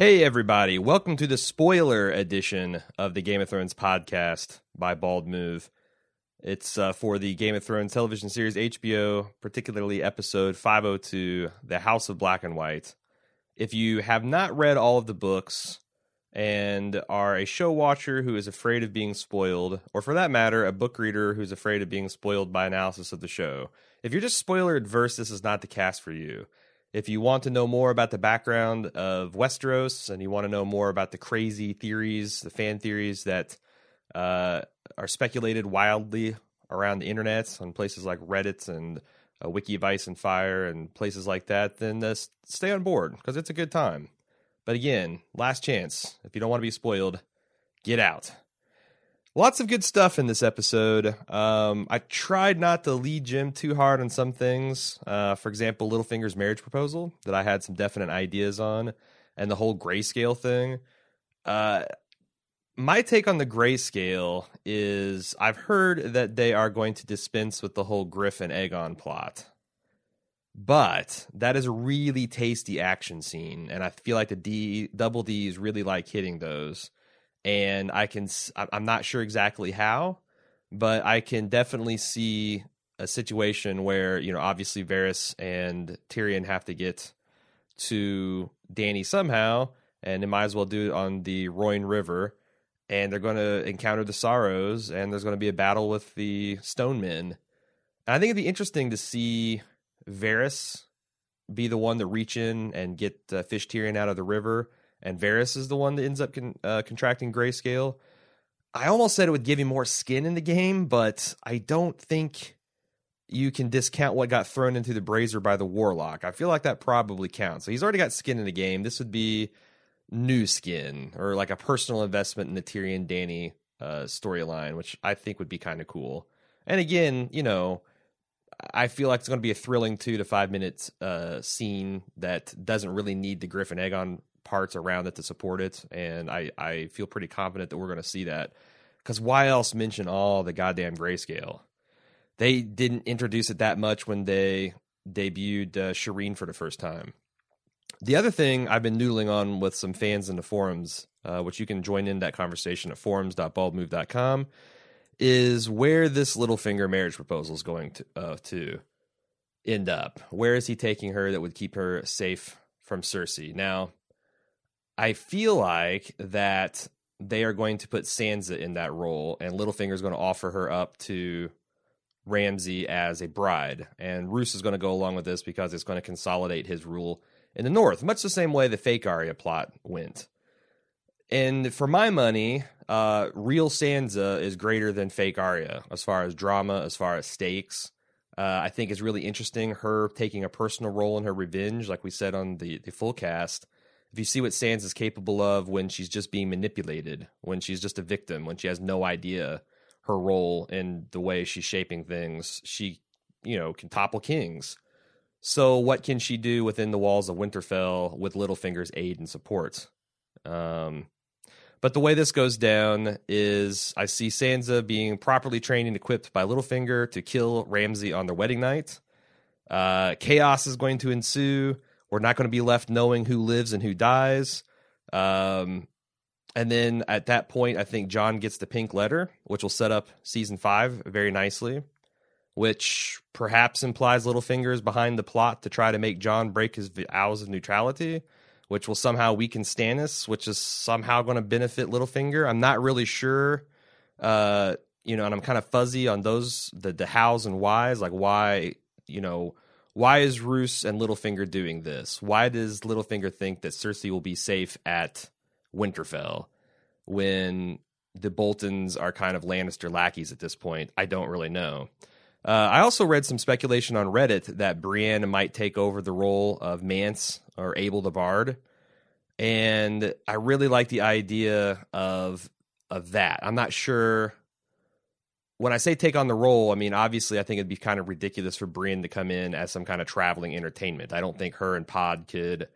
Hey, everybody. Welcome to the spoiler edition of the Game of Thrones podcast by Bald Move. It's uh, for the Game of Thrones television series HBO, particularly episode 502, The House of Black and White. If you have not read all of the books and are a show watcher who is afraid of being spoiled, or for that matter, a book reader who's afraid of being spoiled by analysis of the show, if you're just spoiler adverse, this is not the cast for you. If you want to know more about the background of Westeros and you want to know more about the crazy theories, the fan theories that uh, are speculated wildly around the internet on places like Reddit and uh, Wiki of Ice and Fire and places like that, then uh, stay on board because it's a good time. But again, last chance. If you don't want to be spoiled, get out. Lots of good stuff in this episode. Um, I tried not to lead Jim too hard on some things. Uh, for example, Littlefinger's marriage proposal that I had some definite ideas on, and the whole grayscale thing. Uh, my take on the grayscale is I've heard that they are going to dispense with the whole Griff and plot. But that is a really tasty action scene, and I feel like the D double D's really like hitting those and I can I'm not sure exactly how, but I can definitely see a situation where you know obviously Varys and Tyrion have to get to Dany somehow, and they might as well do it on the Rhoyne River, and they're going to encounter the Sorrows, and there's going to be a battle with the Stone Men. And I think it'd be interesting to see Varys be the one to reach in and get uh, Fish Tyrion out of the river and Varys is the one that ends up con- uh, contracting grayscale. I almost said it would give him more skin in the game, but I don't think you can discount what got thrown into the brazier by the warlock. I feel like that probably counts. So he's already got skin in the game. This would be new skin or like a personal investment in the Tyrion Dany uh, storyline, which I think would be kind of cool. And again, you know, I feel like it's going to be a thrilling two to five minutes uh, scene that doesn't really need the Griffin Aegon parts around it to support it, and I I feel pretty confident that we're going to see that. Because why else mention all the goddamn grayscale? They didn't introduce it that much when they debuted uh, Shireen for the first time. The other thing I've been noodling on with some fans in the forums, uh, which you can join in that conversation at forums.baldmove.com, is where this Littlefinger marriage proposal is going to uh, to end up. Where is he taking her that would keep her safe from Cersei? Now, I feel like that they are going to put Sansa in that role, and Littlefinger is going to offer her up to Ramsay as a bride, and Roose is going to go along with this because it's going to consolidate his rule in the North, much the same way the fake Arya plot went. And for my money, uh, real Sansa is greater than fake Arya as far as drama, as far as stakes. Uh, I think is really interesting. Her taking a personal role in her revenge, like we said on the the full cast, if you see what Sansa is capable of when she's just being manipulated, when she's just a victim, when she has no idea her role in the way she's shaping things, she, you know, can topple kings. So what can she do within the walls of Winterfell with Littlefinger's aid and support? Um, but the way this goes down is I see Sansa being properly trained and equipped by Littlefinger to kill Ramsay on their wedding night. Uh, chaos is going to ensue. We're not going to be left knowing who lives and who dies. Um, and then at that point, I think Jon gets the pink letter, which will set up season five very nicely, which perhaps implies Littlefinger is behind the plot to try to make Jon break his vows of neutrality, which will somehow weaken Stannis, which is somehow going to benefit Littlefinger. I'm not really sure. Uh, you know, and I'm kind of fuzzy on those the the hows and whys, like why you know why is Roose and Littlefinger doing this? Why does Littlefinger think that Cersei will be safe at Winterfell when the Boltons are kind of Lannister lackeys at this point? I don't really know. Uh, I also read some speculation on Reddit that Brienne might take over the role of Mance or Abel the Bard, and I really like the idea of of that. I'm not sure when I say take on the role, I mean obviously I think it'd be kind of ridiculous for Brienne to come in as some kind of traveling entertainment. I don't think her and Pod could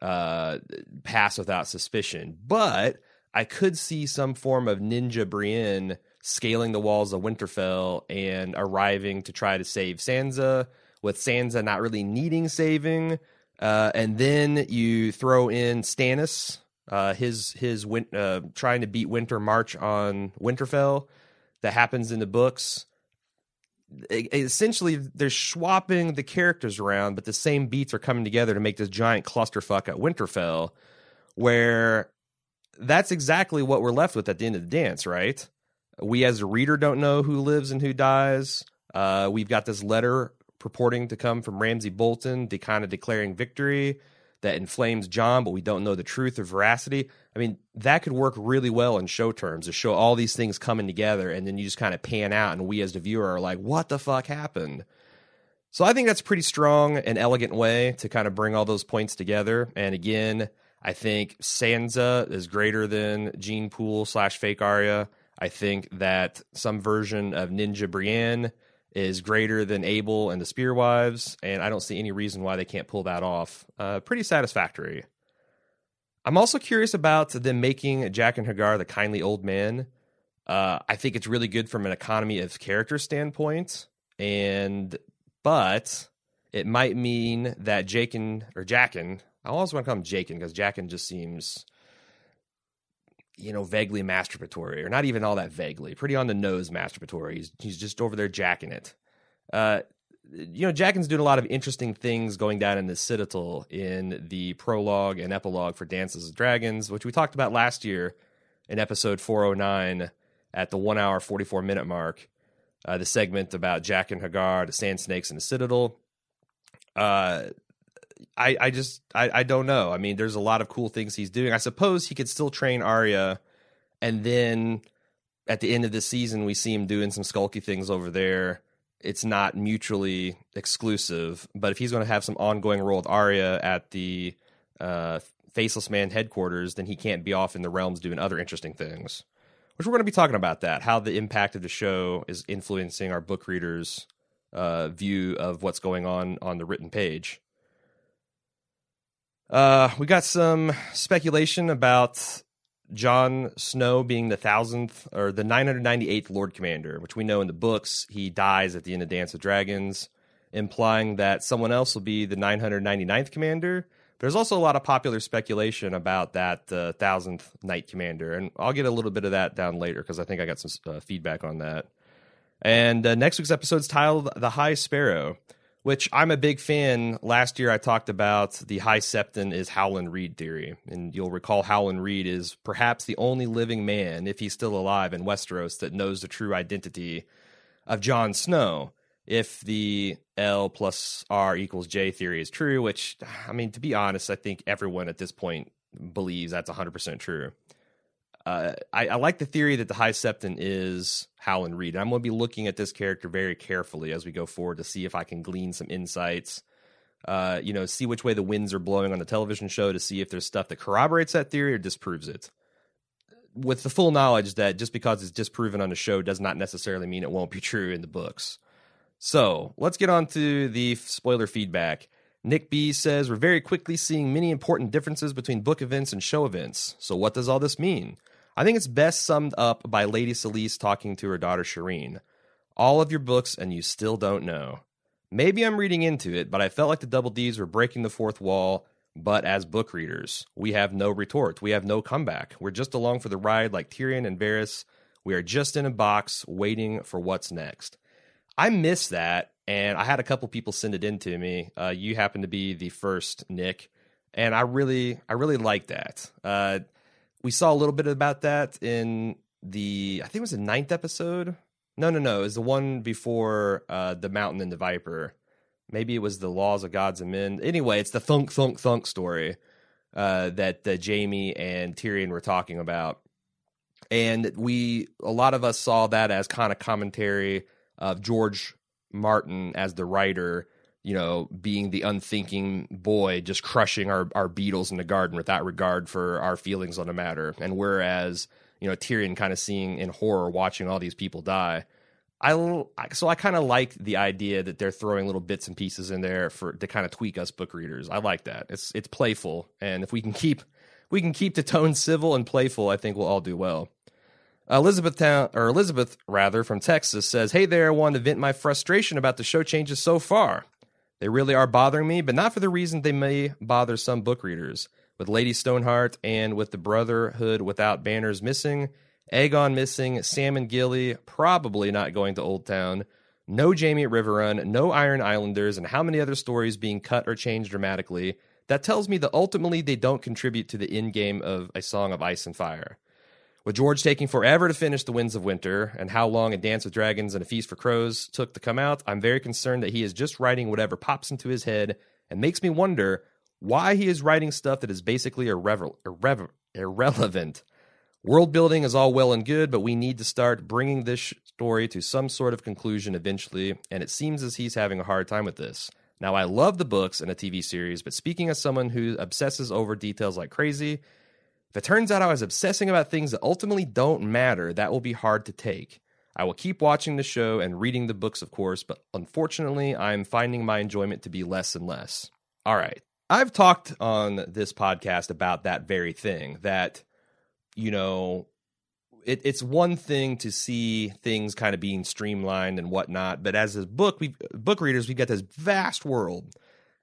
uh, pass without suspicion, but I could see some form of ninja Brienne scaling the walls of Winterfell and arriving to try to save Sansa, with Sansa not really needing saving. Uh, and then you throw in Stannis, uh, his his win- uh, trying to beat Winter March on Winterfell. That happens in the books. essentially, they're swapping the characters around, but the same beats are coming together to make this giant clusterfuck at Winterfell, where that's exactly what we're left with at the end of the dance, right? We as a reader don't know who lives and who dies. Uh, we've got this letter purporting to come from Ramsay Bolton, de- kind of declaring victory that inflames Jon, but we don't know the truth or veracity. I mean, that could work really well in show terms to show all these things coming together, and then you just kind of pan out, and we as the viewer are like, what the fuck happened? So I think that's a pretty strong and elegant way to kind of bring all those points together. And again, I think Sansa is greater than Jeyne Poole slash fake Arya. I think that some version of Ninja Brienne is greater than Abel and the Spearwives, and I don't see any reason why they can't pull that off. Uh, pretty satisfactory. I'm also curious about them making Jaqen H'ghar the kindly old man. Uh, I think it's really good from an economy of character standpoint, and but it might mean that Jaqen or Jaqen, I always want to call him Jaqen because Jaqen just seems you know, vaguely masturbatory, or not even all that vaguely, pretty on the nose masturbatory. He's he's just over there jacking it. Uh, you know, Jaqen's doing a lot of interesting things going down in the Citadel in the prologue and epilogue for Dances of Dragons, which we talked about last year in episode 409 at the one hour 44 minute mark. Uh, the segment about Jaqen H'ghar, the Sand Snakes, and the Citadel. Uh, I, I just I, I don't know. I mean, there's a lot of cool things he's doing. I suppose he could still train Arya, and then at the end of the season, we see him doing some skulky things over there. It's not mutually exclusive, but if he's going to have some ongoing role with Arya at the uh, Faceless Man headquarters, then he can't be off in the realms doing other interesting things. Which we're going to be talking about that, how the impact of the show is influencing our book readers' uh, view of what's going on on the written page. Uh, we got some speculation about Jon Snow being the thousandth or the 998th Lord Commander, which we know in the books he dies at the end of Dance of Dragons, implying that someone else will be the 999th Commander. There's also a lot of popular speculation about that uh, thousandth Knight Commander, and I'll get a little bit of that down later because I think I got some uh, feedback on that. And uh, next week's episode is titled "The High Sparrow." Which I'm a big fan. Last year I talked about the High Septon is Howland Reed theory. And you'll recall Howland Reed is perhaps the only living man, if he's still alive in Westeros, that knows the true identity of Jon Snow. If the L plus R equals J theory is true, which, I mean, to be honest, I think everyone at this point believes that's 100% true. Uh, I, I, like the theory that the High Septon is Howland Reed. And I'm going to be looking at this character very carefully as we go forward to see if I can glean some insights. Uh, you know, see which way the winds are blowing on the television show to see if there's stuff that corroborates that theory or disproves it. With the full knowledge that just because it's disproven on the show does not necessarily mean it won't be true in the books. So let's get on to the spoiler feedback. Nick B says, We're very quickly seeing many important differences between book events and show events. So, what does all this mean? I think it's best summed up by Lady Selyse talking to her daughter Shireen. All of your books, and you still don't know. Maybe I'm reading into it, but I felt like the Double Ds were breaking the fourth wall. But as book readers, we have no retort. We have no comeback. We're just along for the ride like Tyrion and Varys. We are just in a box waiting for what's next. I miss that, and I had a couple people send it in to me. Uh, you happen to be the first, Nick, and I really, I really like that. Uh, we saw a little bit about that in the I think it was the ninth episode. No, no, no. It was the one before uh, the Mountain and the Viper. Maybe it was the Laws of Gods and Men. Anyway, it's the thunk thunk thunk story uh, that uh, Jaime and Tyrion were talking about, and we a lot of us saw that as kind of commentary of George Martin as the writer you know, being the unthinking boy, just crushing our, our beetles in the garden without regard for our feelings on the matter. And whereas, you know, Tyrion kind of seeing in horror, watching all these people die. I so I kind of like the idea that they're throwing little bits and pieces in there for to kind of tweak us book readers. I like that. It's it's playful, and if we can keep we can keep the tone civil and playful, I think we'll all do well. Elizabeth Town or Elizabeth rather from Texas says, "Hey there, I wanted to vent my frustration about the show changes so far. They really are bothering me, but not for the reason they may bother some book readers. With Lady Stoneheart and with the Brotherhood without banners missing, Aegon missing, Sam and Gilly probably not going to Oldtown, no Jaime at Riverrun, no Iron Islanders, and how many other stories being cut or changed dramatically, that tells me that ultimately they don't contribute to the end game of A Song of Ice and Fire. With George taking forever to finish The Winds of Winter and how long A Dance with Dragons and A Feast for Crows took to come out, I'm very concerned that he is just writing whatever pops into his head and makes me wonder why he is writing stuff that is basically irrever- irrever- irrelevant. World building is all well and good, but we need to start bringing this story to some sort of conclusion eventually, and it seems as he's having a hard time with this. Now, I love the books and a TV series, but speaking as someone who obsesses over details like crazy, if it turns out I was obsessing about things that ultimately don't matter, that will be hard to take. I will keep watching the show and reading the books, of course, but unfortunately, I'm finding my enjoyment to be less and less. All right. I've talked on this podcast about that very thing that, you know, it, it's one thing to see things kind of being streamlined and whatnot, but as a book, we book readers, we've got this vast world,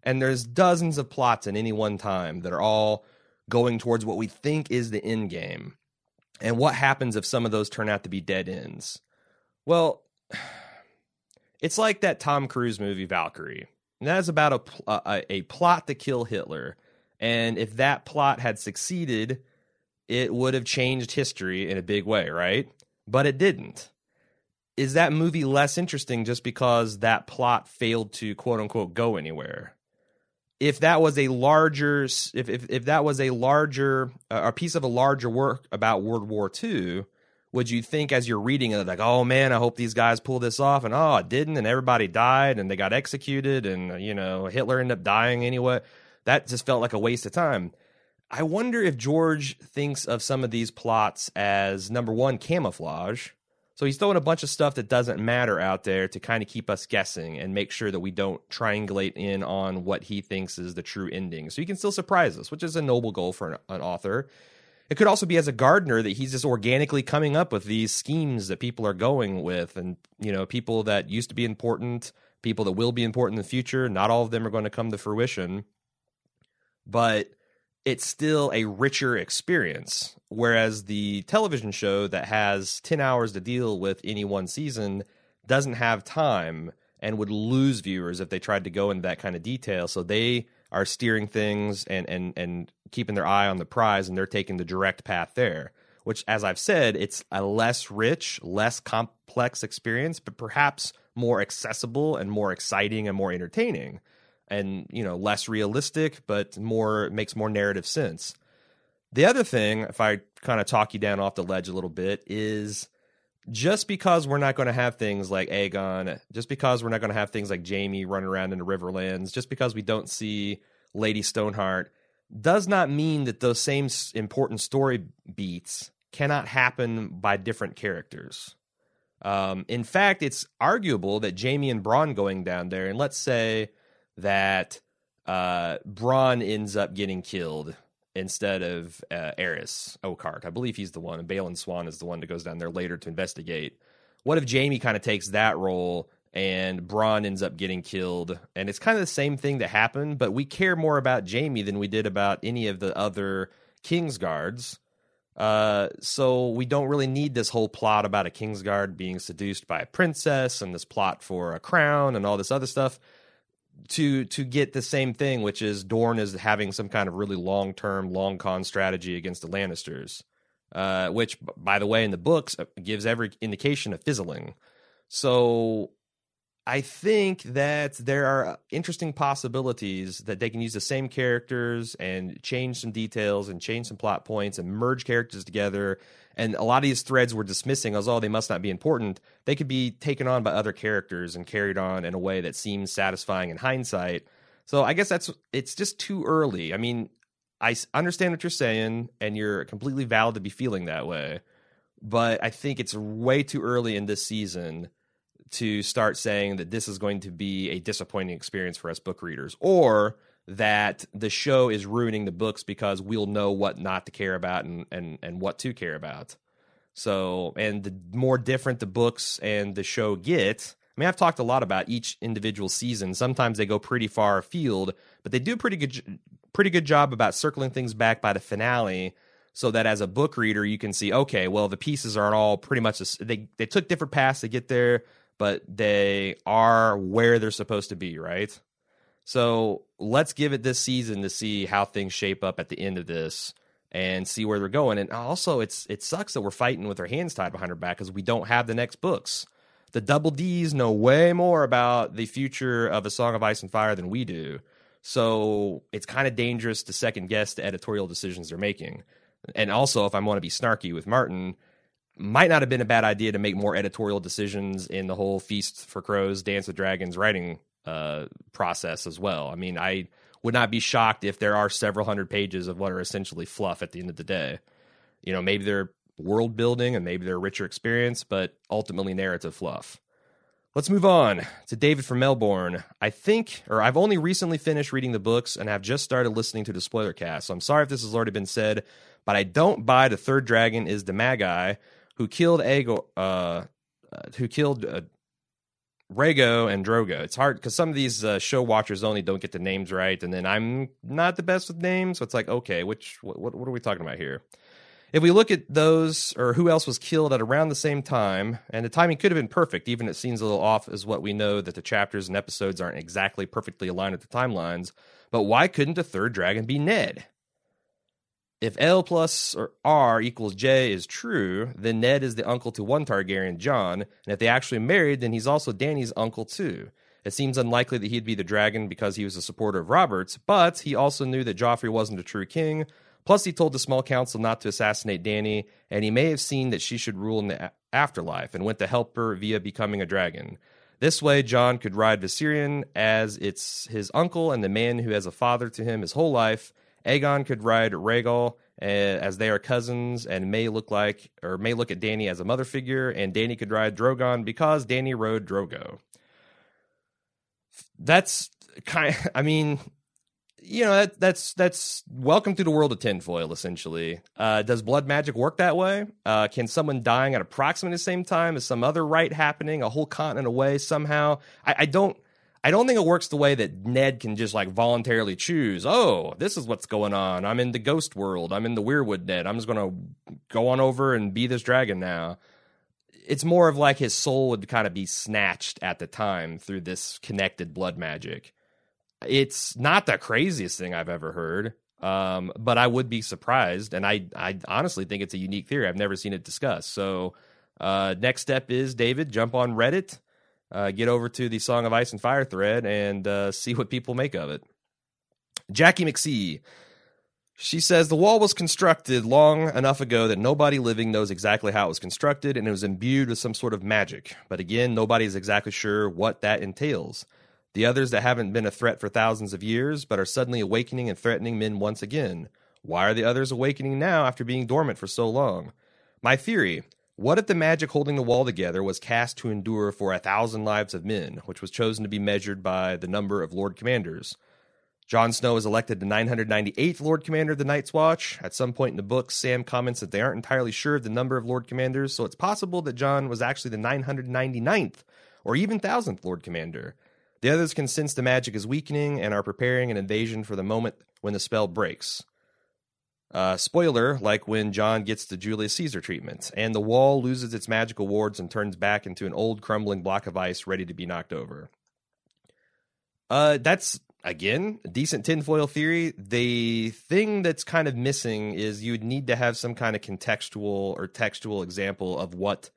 and there's dozens of plots at any one time that are all going towards what we think is the end game. And what happens if some of those turn out to be dead ends? Well, it's like that Tom Cruise movie Valkyrie. And that is about a, a, a plot to kill Hitler. And if that plot had succeeded, it would have changed history in a big way, right? But it didn't. Is that movie less interesting just because that plot failed to quote unquote go anywhere? If that was a larger if if, if that was a larger uh, a piece of a larger work about World War II, would you think as you're reading it like, oh man, I hope these guys pull this off, and oh, it didn't, and everybody died, and they got executed, and you know Hitler ended up dying anyway. That just felt like a waste of time. I wonder if George thinks of some of these plots as number one camouflage, so he's throwing a bunch of stuff that doesn't matter out there to kind of keep us guessing and make sure that we don't triangulate in on what he thinks is the true ending. So he can still surprise us, which is a noble goal for an, an author. It could also be as a gardener that he's just organically coming up with these schemes that people are going with, and you know, people that used to be important, people that will be important in the future. Not all of them are going to come to fruition, but it's still a richer experience. Whereas the television show that has 10 hours to deal with any one season doesn't have time and would lose viewers if they tried to go into that kind of detail. So they are steering things and, and, and keeping their eye on the prize and they're taking the direct path there. Which, as I've said, it's a less rich, less complex experience, but perhaps more accessible and more exciting and more entertaining and you know less realistic but more makes more narrative sense. The other thing if i kind of talk you down off the ledge a little bit is just because we're not going to have things like aegon just because we're not going to have things like jaime running around in the riverlands just because we don't see lady stoneheart does not mean that those same important story beats cannot happen by different characters. Um, in fact it's arguable that jaime and bronn going down there and let's say that uh, Bronn ends up getting killed instead of uh, Arys Oakheart. I believe he's the one, and Balon Swann is the one that goes down there later to investigate. What if Jaime kind of takes that role and Bronn ends up getting killed? And it's kind of the same thing that happened, but we care more about Jaime than we did about any of the other King's Guards. Uh, so we don't really need this whole plot about a Kingsguard being seduced by a princess and this plot for a crown and all this other stuff to to get the same thing, which is Dorne is having some kind of really long term, long con strategy against the Lannisters, uh, which, by the way, in the books uh, gives every indication of fizzling. So I think that there are interesting possibilities that they can use the same characters and change some details and change some plot points and merge characters together. And a lot of these threads we're dismissing as, oh, they must not be important. They could be taken on by other characters and carried on in a way that seems satisfying in hindsight. So I guess that's it's just too early. I mean, I understand what you're saying, and you're completely valid to be feeling that way. But I think it's way too early in this season to start saying that this is going to be a disappointing experience for us book readers or that the show is ruining the books because we'll know what not to care about and, and, and what to care about. So, and the more different the books and the show get, I mean, I've talked a lot about each individual season. Sometimes they go pretty far afield, but they do a pretty good pretty good job about circling things back by the finale so that as a book reader you can see okay well the pieces aren't all pretty much they they took different paths to get there but they are where they're supposed to be right so let's give it this season to see how things shape up at the end of this and see where they're going. And also it's it sucks that we're fighting with our hands tied behind our back because we don't have the next books. The double d's know way more about the future of a song of ice and fire than we do. So it's kind of dangerous to second guess the editorial decisions they're making. And also, if I want to be snarky with Martin, might not have been a bad idea to make more editorial decisions in the whole Feast for Crows, Dance with Dragons writing uh, process as well. I mean, I would not be shocked if there are several hundred pages of what are essentially fluff at the end of the day. You know, maybe they're world building and maybe they're richer experience, but ultimately narrative fluff. Let's move on to David from Melbourne. I think, or I've only recently finished reading the books and have just started listening to the spoiler cast. So I'm sorry if this has already been said, but I don't buy the third dragon is the Magi who killed Ego, uh, uh, who killed uh, Rhaego and Drogo. It's hard because some of these uh, show watchers only don't get the names right, and then I'm not the best with names, so it's like, okay, which what, what are we talking about here? If we look at those or who else was killed at around the same time, and the timing could have been perfect, even it seems a little off is what we know that the chapters and episodes aren't exactly perfectly aligned with the timelines. But why couldn't the third dragon be Ned? If L plus or R equals J is true, then Ned is the uncle to one Targaryen, Jon, and if they actually married, then he's also Dany's uncle too. It seems unlikely that he'd be the dragon because he was a supporter of Robert's, but he also knew that Joffrey wasn't a true king, Plus, he told the small council not to assassinate Danny, and he may have seen that she should rule in the afterlife and went to help her via becoming a dragon. This way, Jon could ride Viserion as it's his uncle and the man who has a father to him his whole life. Aegon could ride Rhaegal eh, as they are cousins and may look like or may look at Dany as a mother figure, and Dany could ride Drogon because Dany rode Drogo. That's kind. Of, I mean, you know that, that's that's welcome to the world of tinfoil. Essentially, uh, does blood magic work that way? Uh, can someone dying at approximately the same time as some other rite happening a whole continent away somehow? I, I don't. I don't think it works the way that Ned can just like voluntarily choose. Oh, this is what's going on. I'm in the ghost world. I'm in the Weirwood Ned. I'm just gonna go on over and be this dragon now. It's more of like his soul would kind of be snatched at the time through this connected blood magic it's not the craziest thing I've ever heard. Um, but I would be surprised, and I I honestly think it's a unique theory. I've never seen it discussed. So, uh, next step is David, jump on Reddit, uh, get over to the Song of Ice and Fire thread, and uh, see what people make of it. Jackie McSee. She says the wall was constructed long enough ago that nobody living knows exactly how it was constructed, and it was imbued with some sort of magic. But again, nobody is exactly sure what that entails the others that haven't been a threat for thousands of years, but are suddenly awakening and threatening men once again. Why are the others awakening now after being dormant for so long? My theory what if the magic holding the wall together was cast to endure for a thousand lives of men, which was chosen to be measured by the number of Lord Commanders? Jon Snow is elected the 998th Lord Commander of the Night's Watch. At some point in the book, Sam comments that they aren't entirely sure of the number of Lord Commanders, so it's possible that Jon was actually the 999th or even 1000th Lord Commander. The others can sense the magic is weakening and are preparing an invasion for the moment when the spell breaks. Uh, spoiler, like when Jon gets the Julius Caesar treatment, and the wall loses its magical wards and turns back into an old crumbling block of ice ready to be knocked over. Uh, that's again a decent tinfoil theory. The thing that's kind of missing is you would need to have some kind of contextual or textual example of what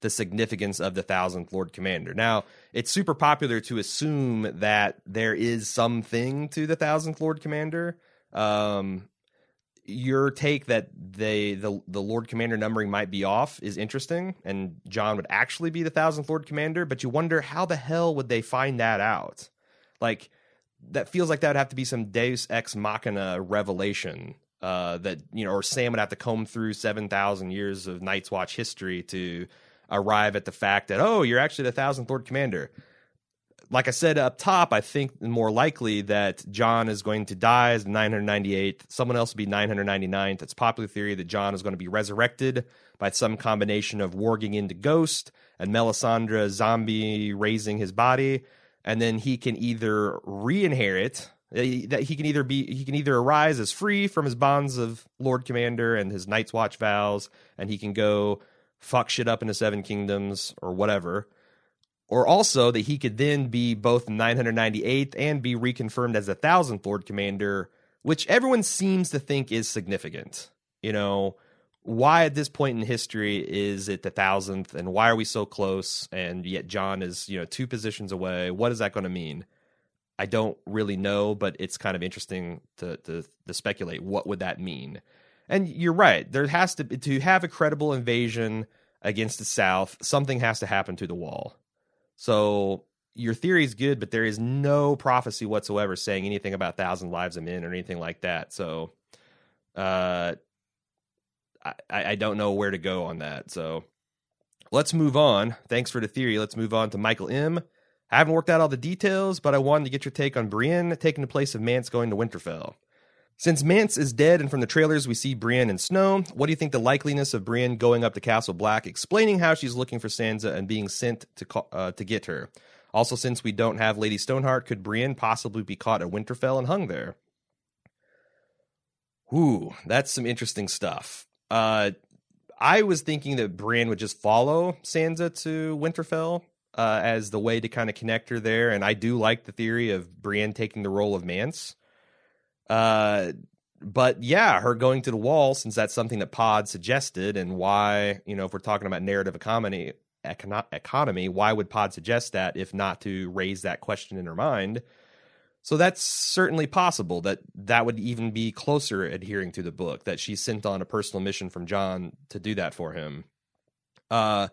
the significance of the thousandth Lord Commander. Now, it's super popular to assume that there is something to the thousandth Lord Commander. Um, your take that they the the Lord Commander numbering might be off is interesting, and Jon would actually be the thousandth Lord Commander. But you wonder how the hell would they find that out? Like that feels like that would have to be some Deus ex machina revelation uh, that you know, or Sam would have to comb through seven thousand years of Night's Watch history to arrive at the fact that oh, you're actually the thousandth Lord Commander. Like I said up top, I think more likely that Jon is going to die as 998th. Someone else will be 999th. It's popular theory that Jon is going to be resurrected by some combination of warging into Ghost, and Melisandre zombie raising his body, and then he can either re-inherit that he can either be he can either arise as free from his bonds of Lord Commander and his Night's Watch vows, and he can go fuck shit up in the Seven Kingdoms or whatever, or also that he could then be both 998th and be reconfirmed as a thousandth Lord Commander, which everyone seems to think is significant. You know, why at this point in history is it the thousandth and why are we so close and yet Jon is, you know, two positions away? What is that going to mean? I don't really know, but it's kind of interesting to, to, to speculate what would that mean. And you're right, there has to to have a credible invasion against the South, something has to happen to the wall. So your theory is good, but there is no prophecy whatsoever saying anything about thousand lives of men or anything like that. So uh I, I don't know where to go on that. So let's move on. Thanks for the theory. Let's move on to Michael M. I haven't worked out all the details, but I wanted to get your take on Brienne taking the place of Mance going to Winterfell. Since Mance is dead, and from the trailers we see Brienne and Snow, what do you think the likeliness of Brienne going up to Castle Black, explaining how she's looking for Sansa and being sent to uh, to get her? Also, since we don't have Lady Stoneheart, could Brienne possibly be caught at Winterfell and hung there? Ooh, that's some interesting stuff. Uh, I was thinking that Brienne would just follow Sansa to Winterfell uh, as the way to kind of connect her there, and I do like the theory of Brienne taking the role of Mance. Uh, but yeah, her going to the wall, since that's something that Pod suggested, and why you know if we're talking about narrative economy, econo- economy, why would Pod suggest that if not to raise that question in her mind? So that's certainly possible that that would even be closer adhering to the book that she sent on a personal mission from Jon to do that for him. Uh,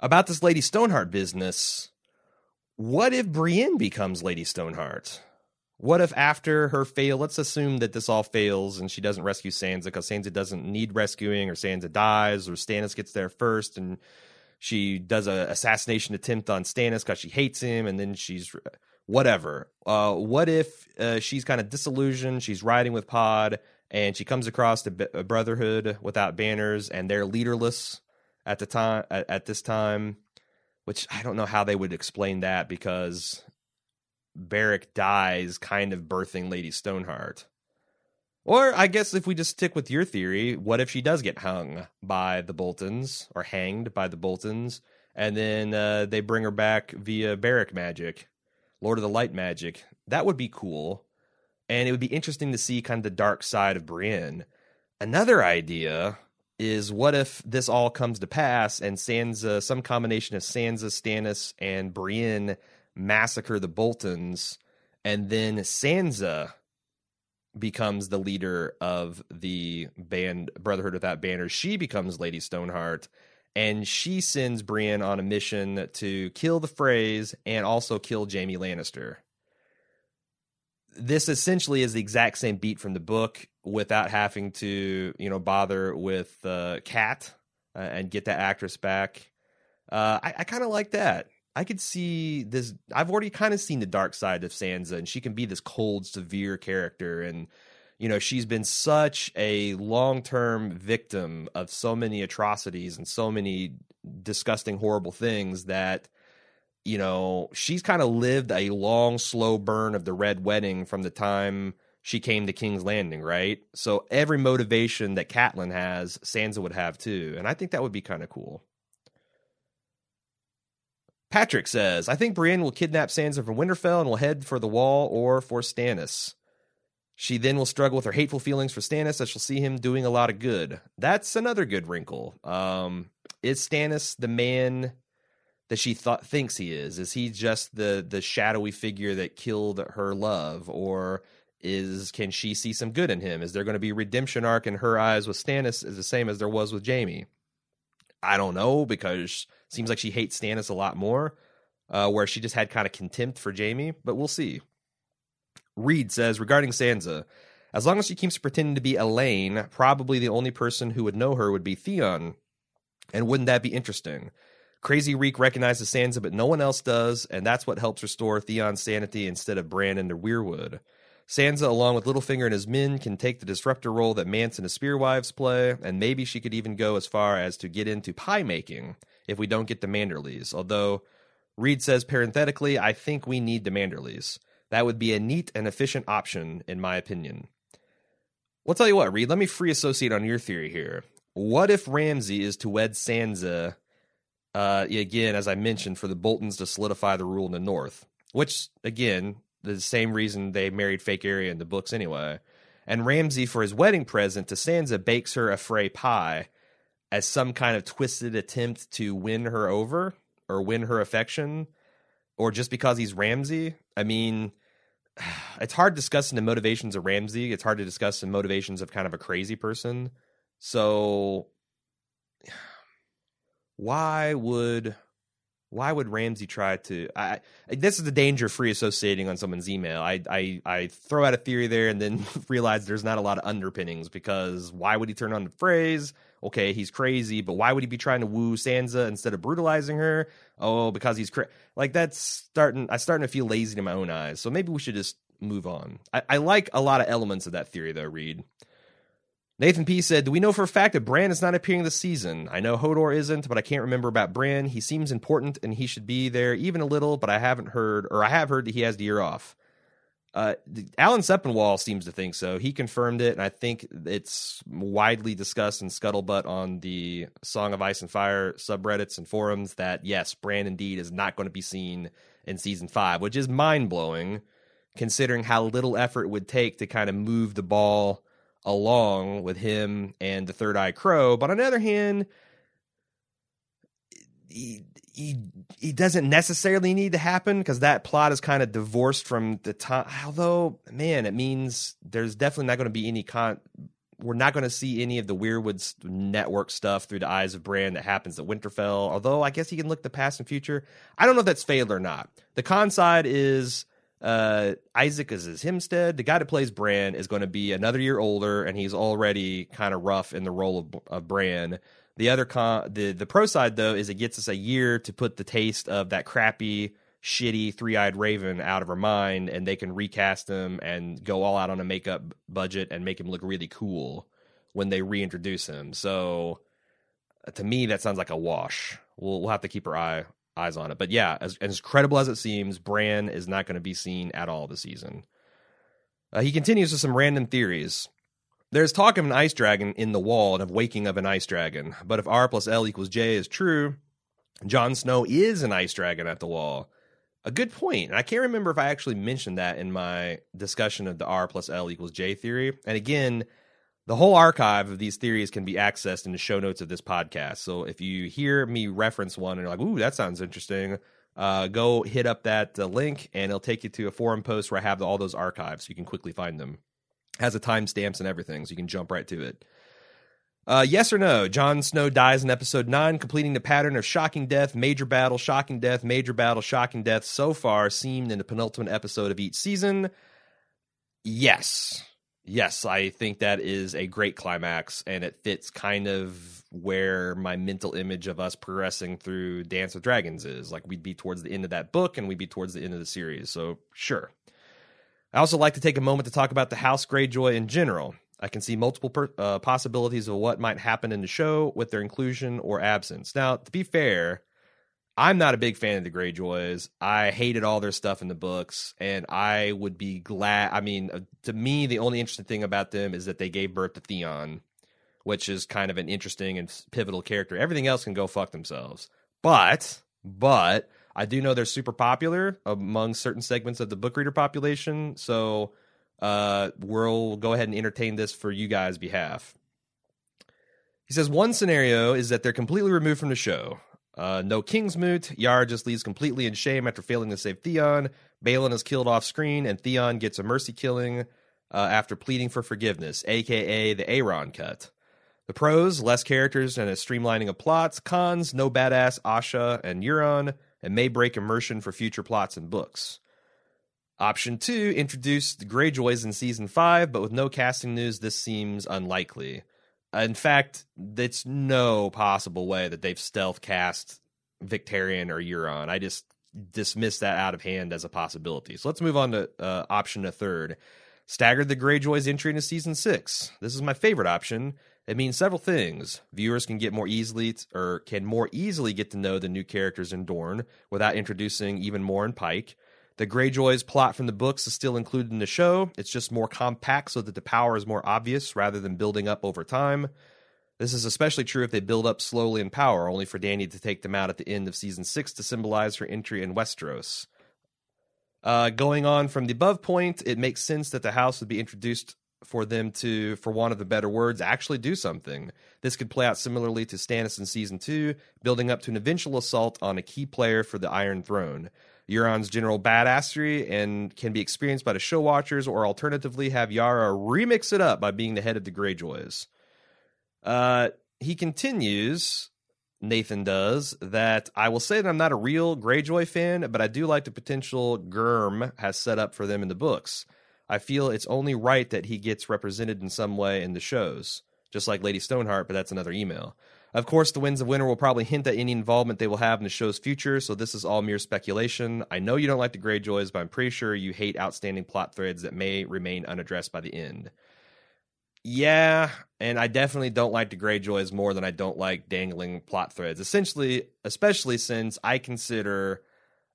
about this Lady Stoneheart business, what if Brienne becomes Lady Stoneheart? What if after her fail, let's assume that this all fails and she doesn't rescue Sansa because Sansa doesn't need rescuing or Sansa dies or Stannis gets there first and she does a assassination attempt on Stannis because she hates him and then she's whatever. Uh, what if uh, she's kind of disillusioned? She's riding with Pod, and she comes across the a Brotherhood without banners, and they're leaderless at the time. At, at, this time, which I don't know how they would explain that because Beric dies, kind of birthing Lady Stoneheart. Or I guess if we just stick with your theory, what if she does get hung by the Boltons or hanged by the Boltons, and then uh, they bring her back via Beric magic? Lord of the Light magic. That would be cool. And it would be interesting to see kind of the dark side of Brienne. Another idea is what if this all comes to pass and Sansa, some combination of Sansa, Stannis, and Brienne massacre the Boltons, and then Sansa becomes the leader of the band Brotherhood Without Banners. She becomes Lady Stoneheart, and she sends Brienne on a mission to kill the Freys and also kill Jaime Lannister. This essentially is the exact same beat from the book without having to, you know, bother with uh, Cat uh, and get that actress back. Uh, I, I kind of like that. I could see this. I've already kind of seen the dark side of Sansa, and she can be this cold, severe character, and you know she's been such a long-term victim of so many atrocities and so many disgusting horrible things that you know she's kind of lived a long slow burn of the red wedding from the time she came to King's Landing, right? So every motivation that Catelyn has, Sansa would have too, and I think that would be kind of cool. Patrick says, I think Brienne will kidnap Sansa from Winterfell and will head for the Wall or for Stannis. She then will struggle with her hateful feelings for Stannis as she'll see him doing a lot of good. That's another good wrinkle. Um, is Stannis the man that she thinks he is? Is he just the the shadowy figure that killed her love, or is can she see some good in him? Is there going to be redemption arc in her eyes with Stannis is the same as there was with Jaime? I don't know because seems like she hates Stannis a lot more, uh, where she just had kind of contempt for Jaime. But we'll see. Reed says regarding Sansa, as long as she keeps pretending to be Alayne, probably the only person who would know her would be Theon. And wouldn't that be interesting? Crazy Reek recognizes Sansa, but no one else does, and that's what helps restore Theon's sanity instead of Bran and the Weirwood. Sansa, along with Littlefinger and his men, can take the disruptor role that Mance and his Spearwives play, and maybe she could even go as far as to get into pie making if we don't get the Manderleys. Although Reed says parenthetically, I think we need the Manderleys. That would be a neat and efficient option, in my opinion. Well, tell you what, Reed, let me free associate on your theory here. What if Ramsay is to wed Sansa, uh, again, as I mentioned, for the Boltons to solidify the rule in the North? Which, again, the same reason they married fake Arya in the books anyway. And Ramsay, for his wedding present to Sansa, bakes her a Frey pie as some kind of twisted attempt to win her over or win her affection, or just because he's Ramsay. I mean, it's hard discussing the motivations of Ramsay. It's hard to discuss the motivations of kind of a crazy person. So, why would why would Ramsay try to? I, this is the danger of free associating on someone's email. I, I I throw out a theory there and then realize there's not a lot of underpinnings because why would he turn on the Freys? Okay, he's crazy, but why would he be trying to woo Sansa instead of brutalizing her? Oh, because he's cra- like that's starting. I'm starting to feel lazy in my own eyes. So maybe we should just move on. I, I like a lot of elements of that theory though. Reed. Nathan P said, Do we know for a fact that Bran is not appearing this season? I know Hodor isn't, but I can't remember about Bran. He seems important and he should be there even a little, but I haven't heard, or I have heard that he has the year off. Uh, Alan Sepinwall seems to think so. He confirmed it, and I think it's widely discussed in Scuttlebutt on the Song of Ice and Fire subreddits and forums that yes, Bran indeed is not going to be seen in season five, which is mind blowing considering how little effort it would take to kind of move the ball along with him and the Three-Eyed Crow. But on the other hand, he he, he doesn't necessarily need to happen because that plot is kind of divorced from the time. Although, man, it means there's definitely not going to be any con. We're not going to see any of the Weirwood network stuff through the eyes of Bran that happens at Winterfell. Although I guess he can look the past and future. I don't know if that's failed or not. The con side is uh, Isaac is his Hempstead. The guy that plays Bran is going to be another year older, and he's already kind of rough in the role of, of Bran. The other con, the the pro side though, is it gets us a year to put the taste of that crappy, shitty three eyed Raven out of her mind, and they can recast him and go all out on a makeup budget and make him look really cool when they reintroduce him. So, to me, that sounds like a wash. We'll we'll have to keep our eye eyes on it. But yeah, as, as credible as it seems, Bran is not going to be seen at all this season. Uh, he continues with some random theories. There's talk of an ice dragon in the wall and of waking of an ice dragon. But if R plus L equals J is true, Jon Snow is an ice dragon at the wall. A good point. And I can't remember if I actually mentioned that in my discussion of the R plus L equals J theory. And again, the whole archive of these theories can be accessed in the show notes of this podcast. So if you hear me reference one and you're like, ooh, that sounds interesting, uh, go hit up that uh, link and it'll take you to a forum post where I have all those archives so you can quickly find them. It has the timestamps and everything, so you can jump right to it. Uh, yes or no? Jon Snow dies in episode 9, completing the pattern of shocking death, major battle, shocking death, major battle, shocking death so far seen in the penultimate episode of each season. Yes yes, I think that is a great climax, and it fits kind of where my mental image of us progressing through Dance of Dragons is. Like we'd be towards the end of that book, and we'd be towards the end of the series. So sure. I also like to take a moment to talk about the House Greyjoy in general. I can see multiple per, uh, possibilities of what might happen in the show with their inclusion or absence. Now, to be fair, I'm not a big fan of the Greyjoys. I hated all their stuff in the books, and I would be glad. I mean, uh, to me, the only interesting thing about them is that they gave birth to Theon, which is kind of an interesting and pivotal character. Everything else can go fuck themselves. But, but I do know they're super popular among certain segments of the book reader population. So uh, we'll go ahead and entertain this for you guys' behalf. He says one scenario is that they're completely removed from the show. Uh, no Kingsmoot. Yara just leaves completely in shame after failing to save Theon. Balon is killed off screen, and Theon gets a mercy killing uh, after pleading for forgiveness, aka the Aaron cut. The pros, less characters and a streamlining of plots. Cons, no badass Asha and Euron, and may break immersion for future plots and books. Option two, introduce the Greyjoys in season five, but with no casting news, this seems unlikely. In fact, it's no possible way that they've stealth cast Victarion or Euron. I just dismiss that out of hand as a possibility. So let's move on to uh, option a third. Staggered the Greyjoys entry into season six. This is my favorite option. It means several things. Viewers can get more easily or can more easily get to know the new characters in Dorne without introducing even more in Pike. The Greyjoys plot from the books is still included in the show. It's just more compact so that the power is more obvious rather than building up over time. This is especially true if they build up slowly in power, only for Dany to take them out at the end of season six to symbolize her entry in Westeros. Uh, going on from the above point, it makes sense that the house would be introduced for them to, for want of a better words, actually do something. This could play out similarly to Stannis in season two, building up to an eventual assault on a key player for the Iron Throne. Euron's general badassery and can be experienced by the show watchers, or alternatively, have Yara remix it up by being the head of the Greyjoys. Uh, he continues, Nathan does, that I will say that I'm not a real Greyjoy fan, but I do like the potential Germ has set up for them in the books. I feel it's only right that he gets represented in some way in the shows, just like Lady Stoneheart, but that's another email. Of course, the Winds of Winter will probably hint at any involvement they will have in the show's future, so this is all mere speculation. I know you don't like the Greyjoys, but I'm pretty sure you hate outstanding plot threads that may remain unaddressed by the end. Yeah, and I definitely don't like the Greyjoys more than I don't like dangling plot threads. Essentially, especially since I consider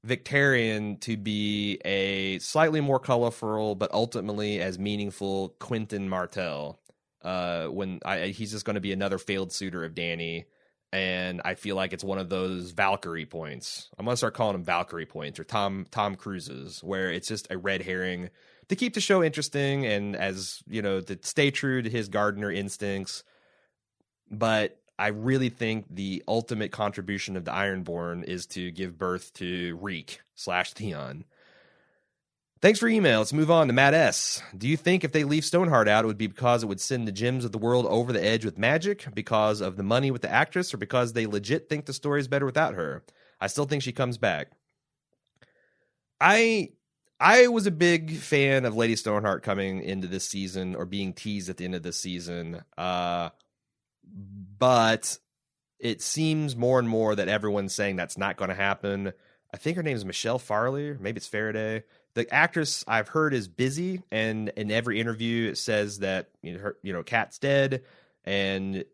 Victarion to be a slightly more colorful, but ultimately as meaningful Quentyn Martell uh, when I, he's just going to be another failed suitor of Dany, And I feel like it's one of those Valkyrie points. I'm gonna start calling them Valkyrie points or Tom Tom Cruises, where it's just a red herring to keep the show interesting and as you know to stay true to his gardener instincts. But I really think the ultimate contribution of the Ironborn is to give birth to Reek slash Theon. Thanks for email. Let's move on to Matt S. Do you think if they leave Stoneheart out, it would be because it would send the Jims of the world over the edge with magic, because of the money with the actress, or because they legit think the story is better without her? I still think she comes back. I I was a big fan of Lady Stoneheart coming into this season or being teased at the end of this season. Uh, but it seems more and more that everyone's saying that's not going to happen. I think her name is Michelle Fairley, maybe it's Faraday the actress I've heard is busy, and in every interview it says that you know, her, you know, Kat's dead, and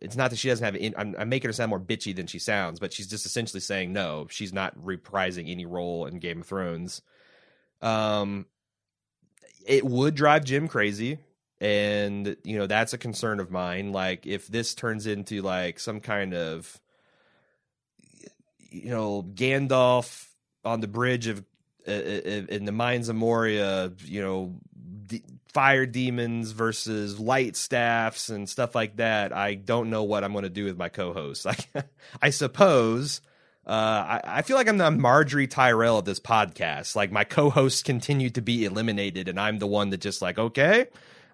it's not that she doesn't have. In, I'm, I'm, making her sound more bitchy than she sounds, but she's just essentially saying no, she's not reprising any role in Game of Thrones. Um, it would drive Jim crazy, and you know that's a concern of mine. Like if this turns into like some kind of, you know, Gandalf on the bridge of in the mines of Moria, you know, fire demons versus light staffs and stuff like that. I don't know what I'm going to do with my co-host. I, I suppose. Uh, I, I, feel like I'm the Margaery Tyrell of this podcast. Like my co-hosts continue to be eliminated, and I'm the one that just like, okay,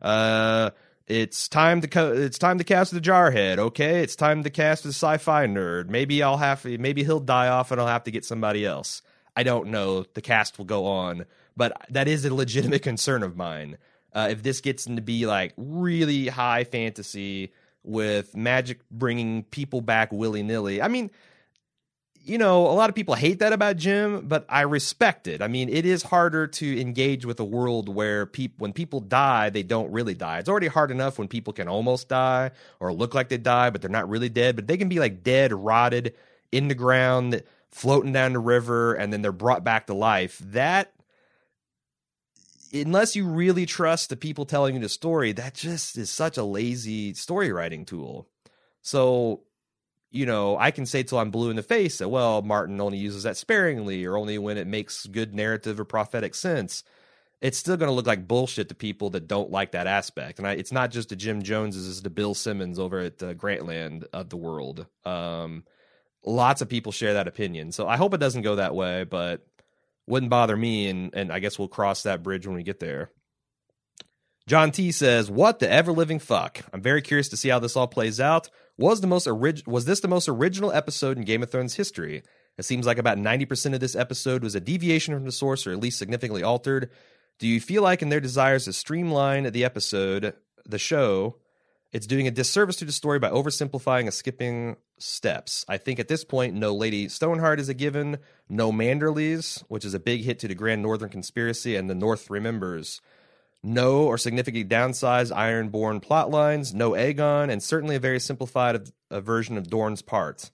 uh, it's time to co- it's time to cast the Jarhead. Okay, it's time to cast the sci-fi nerd. Maybe I'll have maybe he'll die off, and I'll have to get somebody else. I don't know. The cast will go on, but that is a legitimate concern of mine. Uh, if this gets into be like really high fantasy with magic bringing people back willy nilly, I mean, you know, a lot of people hate that about Jim, but I respect it. I mean, it is harder to engage with a world where people, when people die, they don't really die. It's already hard enough when people can almost die or look like they die, but they're not really dead. But they can be like dead, rotted in the ground floating down the river and then they're brought back to life. That unless you really trust the people telling you the story, that just is such a lazy story writing tool. So, you know, I can say till I'm blue in the face that, well, Martin only uses that sparingly or only when it makes good narrative or prophetic sense. It's still going to look like bullshit to people that don't like that aspect. And I, it's not just the Jim Joneses, it's the Bill Simmons over at uh, Grantland of the world. Um, lots of people share that opinion. So I hope it doesn't go that way, but wouldn't bother me. And, and I guess we'll cross that bridge when we get there. John T says, "What the ever living fuck? I'm very curious to see how this all plays out. Was the most orig- was this the most original episode in Game of Thrones history? It seems like about 90% of this episode was a deviation from the source or at least significantly altered. Do you feel like in their desires to streamline the episode, the show, it's doing a disservice to the story by oversimplifying and skipping steps. I think at this point, no Lady Stoneheart is a given, no Manderlys, which is a big hit to the Grand Northern Conspiracy, and the North remembers. No or significantly downsized Ironborn plot lines, no Aegon, and certainly a very simplified a version of Dorne's part.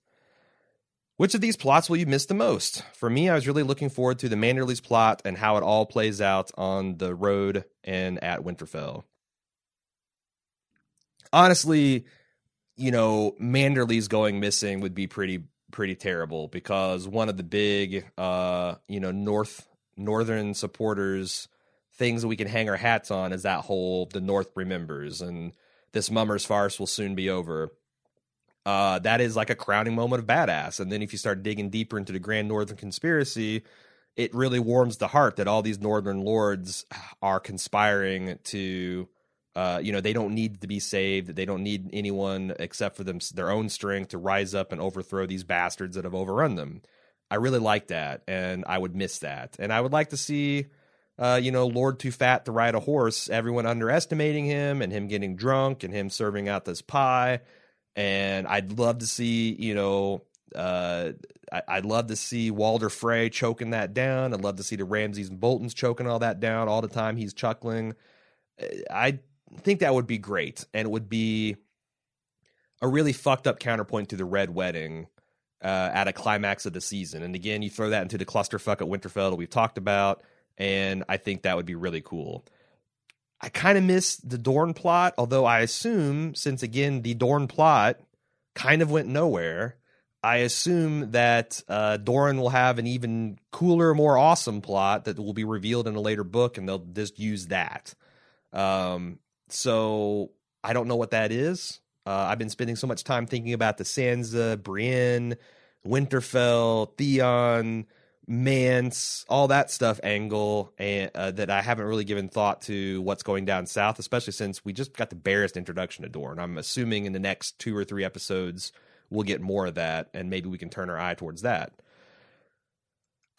Which of these plots will you miss the most? For me, I was really looking forward to the Manderly's plot and how it all plays out on the road and at Winterfell. Honestly, you know, Manderly's going missing would be pretty pretty terrible because one of the big uh, you know, north northern supporters things that we can hang our hats on is that whole the North remembers and this mummers farce will soon be over. Uh, that is like a crowning moment of badass. And then if you start digging deeper into the Grand Northern Conspiracy, it really warms the heart that all these Northern lords are conspiring to, uh, you know, they don't need to be saved. They don't need anyone except for them their own strength to rise up and overthrow these bastards that have overrun them. I really like that, and I would miss that. And I would like to see uh, you know, Lord Too Fat to ride a horse, everyone underestimating him and him getting drunk and him serving out this pie. And I'd love to see, you know, uh, I, would love to see Walder Frey choking that down. I'd love to see the Ramsays and Boltons choking all that down all the time he's chuckling. Uh, I think that would be great. And it would be a really fucked up counterpoint to the Red Wedding uh, at a climax of the season. And again, you throw that into the clusterfuck at Winterfell that we've talked about and I think that would be really cool. I kind of miss the Dorne plot, although I assume since again the Dorne plot kind of went nowhere, I assume that uh, Doran will have an even cooler, more awesome plot that will be revealed in a later book, and they'll just use that. Um, so I don't know what that is. Uh, I've been spending so much time thinking about the Sansa, Brienne, Winterfell, Theon, Mance, all that stuff angle, and uh, that I haven't really given thought to what's going down south, especially since we just got the barest introduction to Dorne. I'm assuming in the next two or three episodes we'll get more of that, and maybe we can turn our eye towards that.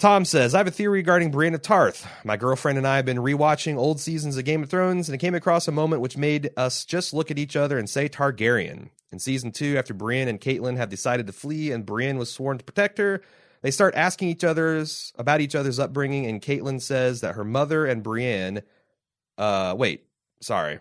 Tom says, I have a theory regarding Brienne of Tarth. My girlfriend and I have been rewatching old seasons of Game of Thrones, and it came across a moment which made us just look at each other and say Targaryen. In season two, after Brienne and Catelyn have decided to flee and Brienne was sworn to protect her, they start asking each other's about each other's upbringing, and Catelyn says that her mother and Brienne. Uh, wait, sorry.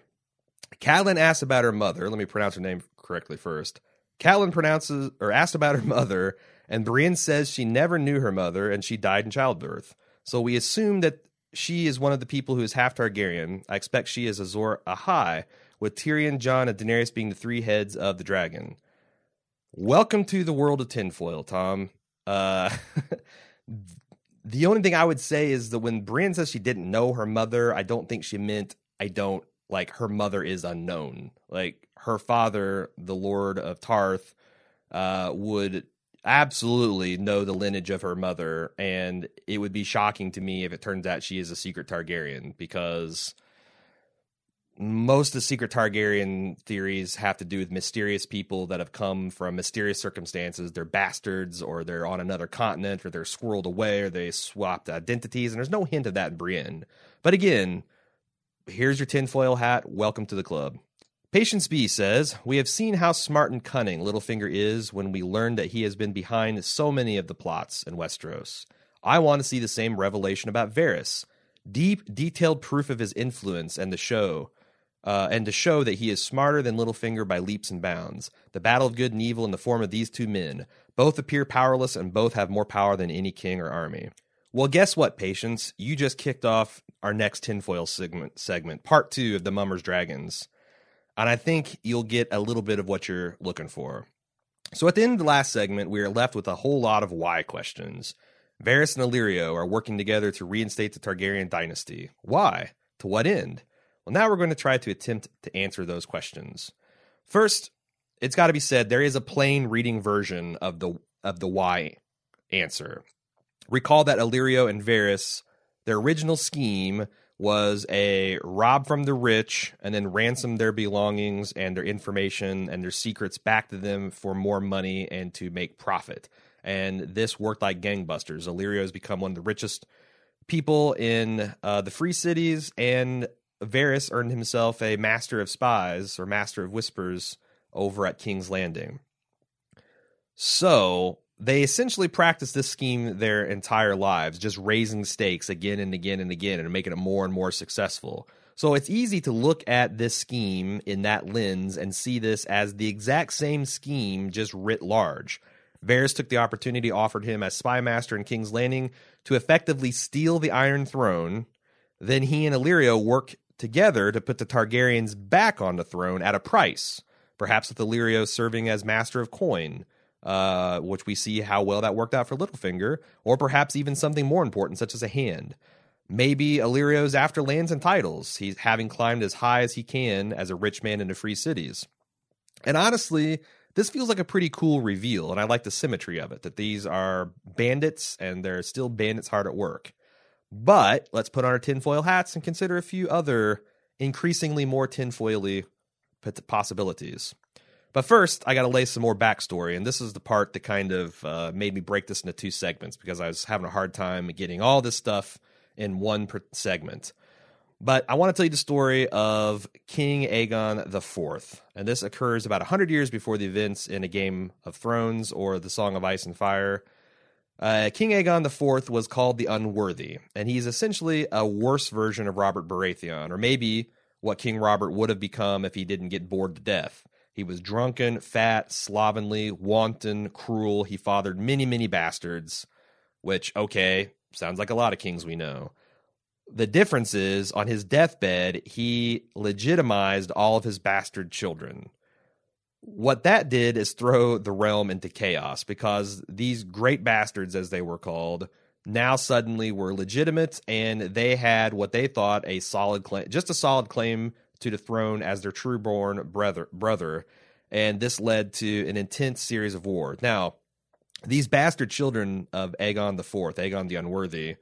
Catelyn asks about her mother. Let me pronounce her name correctly first. Catelyn pronounces or asked about her mother, and Brienne says she never knew her mother and she died in childbirth. So we assume that she is one of the people who is half Targaryen. I expect she is Azor Ahai, with Tyrion, Jon, and Daenerys being the three heads of the dragon. Welcome to the world of tinfoil, Tom. Uh, the only thing I would say is that when Brienne says she didn't know her mother, I don't think she meant I don't like her mother is unknown. Like her father, the Lord of Tarth, uh, would absolutely know the lineage of her mother, and it would be shocking to me if it turns out she is a secret Targaryen because most of the secret Targaryen theories have to do with mysterious people that have come from mysterious circumstances. They're bastards, or they're on another continent, or they're squirreled away, or they swapped identities. And there's no hint of that in Brienne. But again, here's your tinfoil hat. Welcome to the club. Patience B says, We have seen how smart and cunning Littlefinger is when we learned that he has been behind so many of the plots in Westeros. I want to see the same revelation about Varys. Deep, detailed proof of his influence and the show uh, and to show that he is smarter than Littlefinger by leaps and bounds. The battle of good and evil in the form of these two men. Both appear powerless and both have more power than any king or army. Well, guess what, Patience? You just kicked off our next tinfoil segment, segment, part two of the Mummers Dragons. And I think you'll get a little bit of what you're looking for. So at the end of the last segment, we are left with a whole lot of why questions. Varys and Illyrio are working together to reinstate the Targaryen dynasty. Why? To what end? Well, now we're going to try to attempt to answer those questions. First, it's got to be said there is a plain reading version of the of the why answer. Recall that Illyrio and Varys, their original scheme was a rob from the rich and then ransom their belongings and their information and their secrets back to them for more money and to make profit. And this worked like gangbusters. Illyrio has become one of the richest people in uh, the free cities and Varys earned himself a Master of Spies or Master of Whispers over at King's Landing. So they essentially practiced this scheme their entire lives, just raising stakes again and again and again and making it more and more successful. So it's easy to look at this scheme in that lens and see this as the exact same scheme, just writ large. Varys took the opportunity offered him as spy master in King's Landing to effectively steal the Iron Throne. Then he and Illyrio work together to put the Targaryens back on the throne at a price, perhaps with Illyrio serving as master of coin, uh, which we see how well that worked out for Littlefinger, or perhaps even something more important, such as a hand. Maybe Illyrio's after lands and titles, he's having climbed as high as he can as a rich man into free cities. And honestly, this feels like a pretty cool reveal, and I like the symmetry of it that these are bandits and they're still bandits hard at work. But let's put on our tinfoil hats and consider a few other increasingly more tinfoily possibilities. But first, I got to lay some more backstory, and this is the part that kind of uh, made me break this into two segments because I was having a hard time getting all this stuff in one segment. But I want to tell you the story of King Aegon IV. And this occurs about 100 years before the events in A Game of Thrones or The Song of Ice and Fire. Uh, King Aegon IV was called the Unworthy, and he's essentially a worse version of Robert Baratheon, or maybe what King Robert would have become if he didn't get bored to death. He was drunken, fat, slovenly, wanton, cruel. He fathered many, many bastards, which, okay, sounds like a lot of kings we know. The difference is on his deathbed, he legitimized all of his bastard children what that did is throw the realm into chaos because these great bastards, as they were called, now suddenly were legitimate and they had what they thought a solid claim, just a solid claim to the throne as their true-born brother. Brother, and this led to an intense series of war. Now, these bastard children of Aegon the Fourth, Aegon the Unworthy,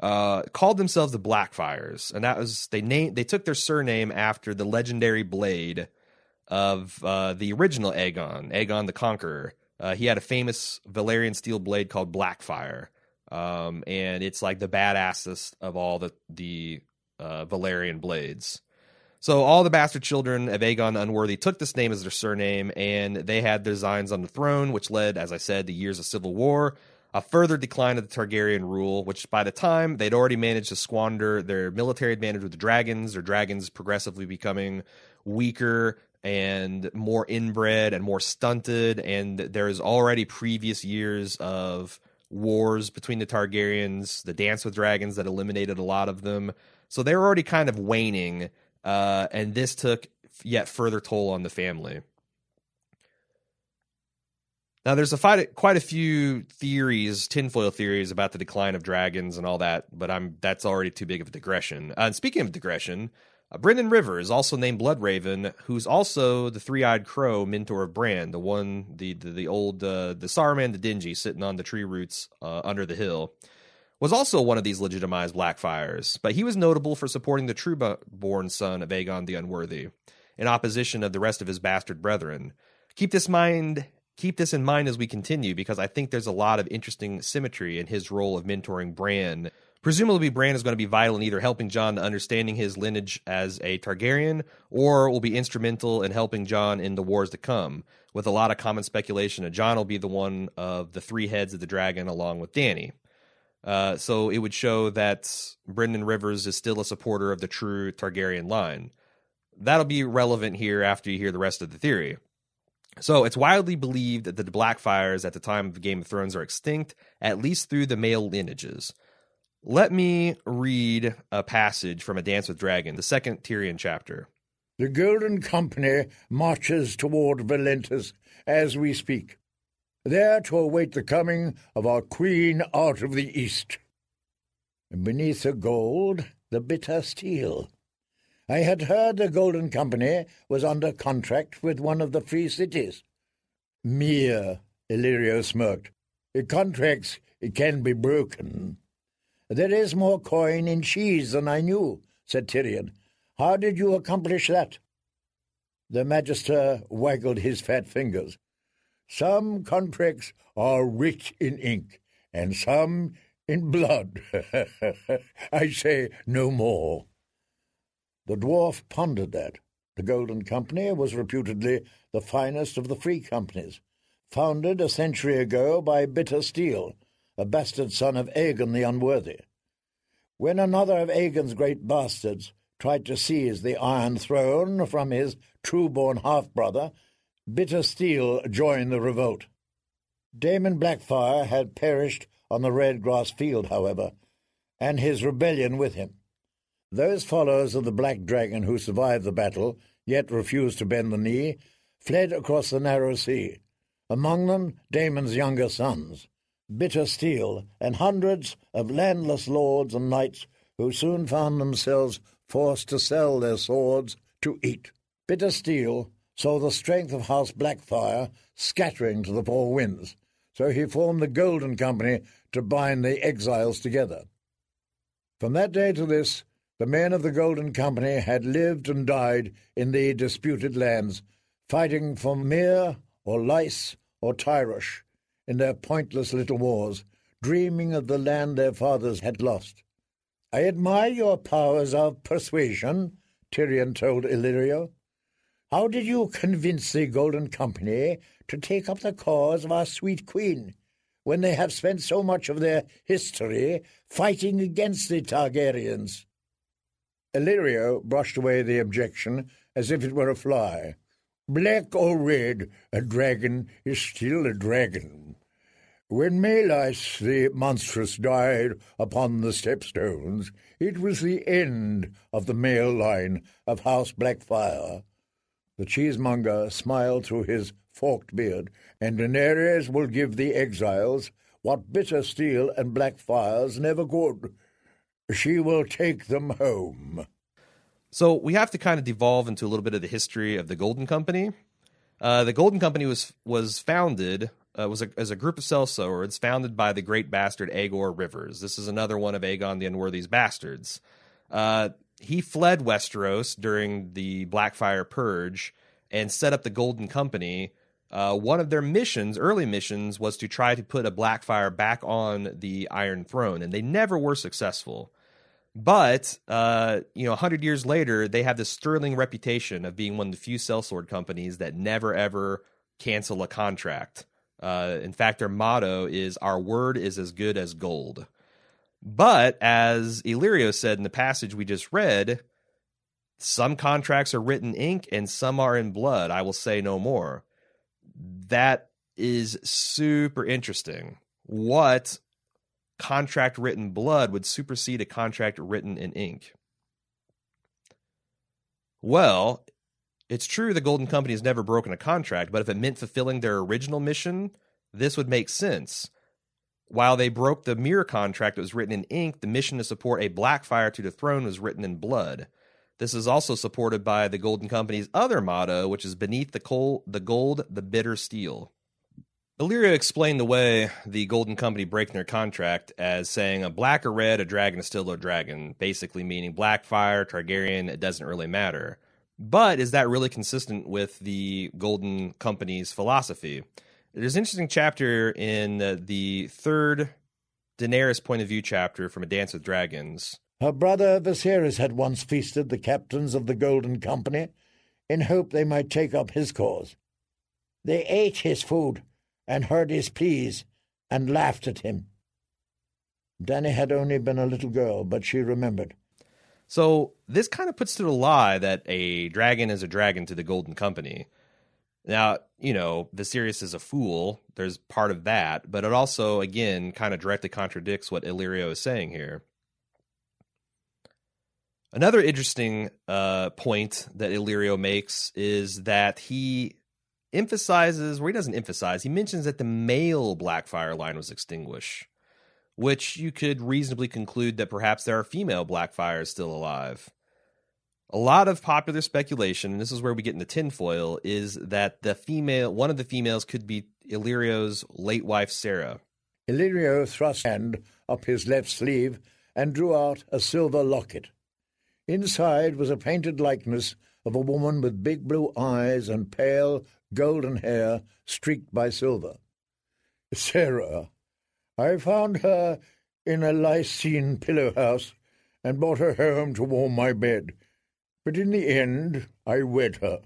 uh, called themselves the Blackfyres, and that was they named they took their surname after the legendary blade of uh, the original Aegon, Aegon the Conqueror. Uh, he had a famous Valyrian steel blade called Blackfyre, um, and it's like the badassest of all the the uh, Valyrian blades. So all the bastard children of Aegon the Unworthy took this name as their surname, and they had designs on the throne, which led, as I said, to years of civil war, a further decline of the Targaryen rule, which by the time they'd already managed to squander their military advantage with the dragons, their dragons progressively becoming weaker, and more inbred and more stunted. And there is already previous years of wars between the Targaryens, the Dance with Dragons that eliminated a lot of them. So they were already kind of waning, uh, and this took yet further toll on the family. Now, there's a quite a few theories, tinfoil theories about the decline of dragons and all that, but I'm that's already too big of a digression. Uh, and speaking of digression, uh, Brynden Rivers, also named Bloodraven, who's also the three-eyed crow mentor of Bran, the one, the the, the old, uh, the Saruman the Dingy, sitting on the tree roots uh, under the hill, was also one of these legitimized Blackfyres. But he was notable for supporting the true-born son of Aegon the Unworthy, in opposition of the rest of his bastard brethren. Keep this mind. Keep this in mind as we continue, because I think there's a lot of interesting symmetry in his role of mentoring Bran Presumably, Bran is going to be vital in either helping Jon to understanding his lineage as a Targaryen, or will be instrumental in helping Jon in the wars to come. With a lot of common speculation that Jon will be the one of the three heads of the dragon, along with Dany. Uh, so it would show that Brynden Rivers is still a supporter of the true Targaryen line. That'll be relevant here after you hear the rest of the theory. So it's widely believed that the Blackfyres at the time of Game of Thrones are extinct, at least through the male lineages. Let me read a passage from A Dance with Dragon, the second Tyrion chapter. The Golden Company marches toward Valentis as we speak, there to await the coming of our Queen out of the East. Beneath the gold, the bitter steel. I had heard the Golden Company was under contract with one of the free cities. Myr, Illyrio smirked. Contracts can be broken. There is more coin in cheese than I knew, said Tyrion. How did you accomplish that? The Magister waggled his fat fingers. Some contracts are rich in ink, and some in blood. I say no more. The dwarf pondered that. The Golden Company was reputedly the finest of the free companies, founded a century ago by Bitter Steel, a bastard son of Aegon the Unworthy. When another of Aegon's great bastards tried to seize the Iron Throne from his true-born half-brother, Bitter Steel joined the revolt. Daemon Blackfyre had perished on the red grass field, however, and his rebellion with him. Those followers of the Black Dragon who survived the battle, yet refused to bend the knee, fled across the narrow sea, among them Daemon's younger sons, Bitter Steel, and hundreds of landless lords and knights who soon found themselves forced to sell their swords to eat. Bitter Steel saw the strength of House Blackfyre scattering to the four winds, so he formed the Golden Company to bind the exiles together. From that day to this, the men of the Golden Company had lived and died in the disputed lands, fighting for Myr or Lys or Tyrosh in their pointless little wars, dreaming of the land their fathers had lost. I admire your powers of persuasion, Tyrion told Illyrio. How did you convince the Golden Company to take up the cause of our sweet queen, when they have spent so much of their history fighting against the Targaryens? Illyrio brushed away the objection as if it were a fly. Black or red, a dragon is still a dragon. When Maelys the monstrous died upon the stepstones, it was the end of the male line of House Blackfyre. The cheesemonger smiled through his forked beard, and Daenerys will give the exiles what bitter steel and Blackfyres never could. She will take them home. So we have to kind of devolve into a little bit of the history of the Golden Company. Uh, the Golden Company was was founded uh, was a, as a group of sellswords founded by the great bastard Aegor Rivers. This is another one of Aegon the Unworthy's bastards. Uh, he fled Westeros during the Blackfyre Purge and set up the Golden Company. Uh, one of their missions, early missions, was to try to put a Blackfyre back on the Iron Throne, and they never were successful. But uh, you know, a hundred years later, they have this sterling reputation of being one of the few sellsword companies that never ever cancel a contract. Uh, in fact, their motto is "Our word is as good as gold." But as Illyrio said in the passage we just read, some contracts are written ink and some are in blood. I will say no more. That is super interesting. What contract written blood would supersede a contract written in ink? Well, it's true the Golden Company has never broken a contract, but if it meant fulfilling their original mission, this would make sense. While they broke the Myr contract that was written in ink, the mission to support a Blackfyre to the throne was written in blood. This is also supported by the Golden Company's other motto, which is beneath the coal, the gold, the bitter steel. Illyrio explained the way the Golden Company breaking their contract as saying a black or red, a dragon is still a dragon, basically meaning Blackfyre, Targaryen, it doesn't really matter. But is that really consistent with the Golden Company's philosophy? There's an interesting chapter in the third Daenerys point of view chapter from A Dance with Dragons. Her brother Viserys had once feasted the captains of the Golden Company in hope they might take up his cause. They ate his food and heard his pleas and laughed at him. Dany had only been a little girl, but she remembered. So this kind of puts to the lie that a dragon is a dragon to the Golden Company. Now, you know, Viserys is a fool. There's part of that, but it also, again, kind of directly contradicts what Illyrio is saying here. Another interesting uh, point that Illyrio makes is that he emphasizes, or he doesn't emphasize, he mentions that the male Blackfyre line was extinguished, which you could reasonably conclude that perhaps there are female Blackfyres still alive. A lot of popular speculation, and this is where we get into tinfoil, is that the female, one of the females, could be Illyrio's late wife Serra. Illyrio thrust hand up his left sleeve and drew out a silver locket. Inside was a painted likeness of a woman with big blue eyes and pale, golden hair streaked by silver. Serra. I found her in a Lysene pillow house and brought her home to warm my bed. But in the end, I wed her.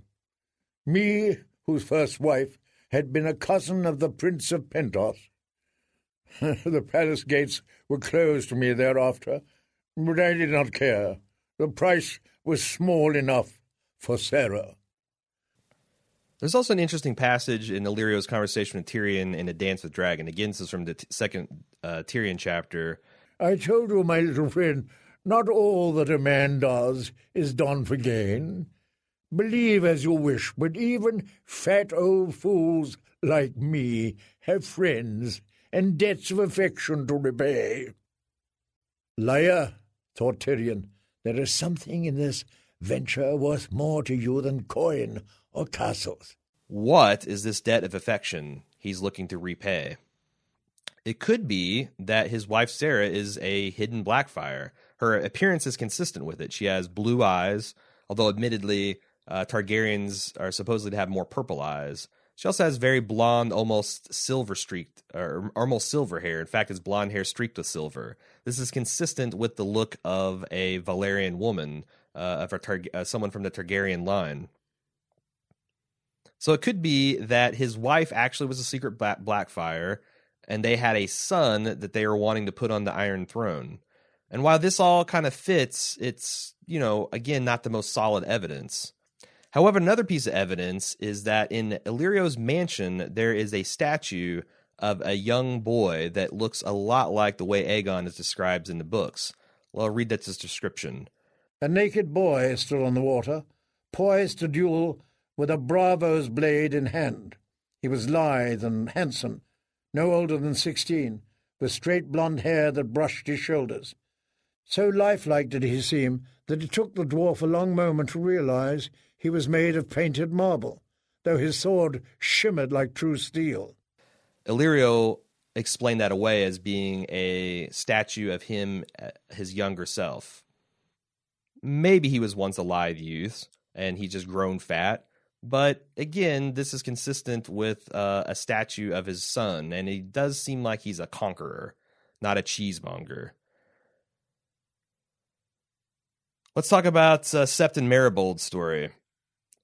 Me, whose first wife had been a cousin of the Prince of Pentos. the palace gates were closed to me thereafter, but I did not care. The price was small enough for Serra. There's also an interesting passage in Illyrio's conversation with Tyrion in A Dance with Dragon. Again, this is from the t- second uh, Tyrion chapter. I told you, my little friend, not all that a man does is done for gain. Believe as you wish, but even fat old fools like me have friends and debts of affection to repay. Liar, thought Tyrion, there is something in this venture worth more to you than coin or castles. What is this debt of affection he's looking to repay? It could be that his wife Serra is a hidden Blackfyre. Her appearance is consistent with it. She has blue eyes, although admittedly, uh, Targaryens are supposedly to have more purple eyes. She also has very blonde, almost silver streaked, or almost silver hair. In fact, it's blonde hair streaked with silver. This is consistent with the look of a Valyrian woman, uh, of a Tar- uh, someone from the Targaryen line. So it could be that his wife actually was a secret Black- Blackfyre, and they had a son that they were wanting to put on the Iron Throne. And while this all kind of fits, it's, you know, again, not the most solid evidence. However, another piece of evidence is that in Illyrio's mansion, there is a statue of a young boy that looks a lot like the way Aegon is described in the books. Well, I'll read that description. A naked boy stood on the water, poised to duel with a bravo's blade in hand. He was lithe and handsome, no older than sixteen, with straight blond hair that brushed his shoulders. So lifelike did he seem that it took the dwarf a long moment to realize he was made of painted marble, though his sword shimmered like true steel. Illyrio explained that away as being a statue of him, uh, his younger self. Maybe he was once a lithe youth and he's just grown fat. But again, this is consistent with uh, a statue of his son, and he does seem like he's a conqueror, not a cheesemonger. Let's talk about uh, Septon Meribald's story.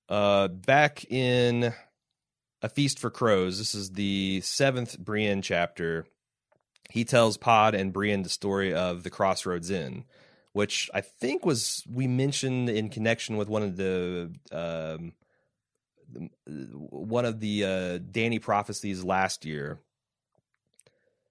Uh, back in A Feast for Crows, this is the seventh Brienne chapter. He tells Pod and Brienne the story of the Crossroads Inn, which I think was we mentioned in connection with one of the um, one of the uh, Dany prophecies last year.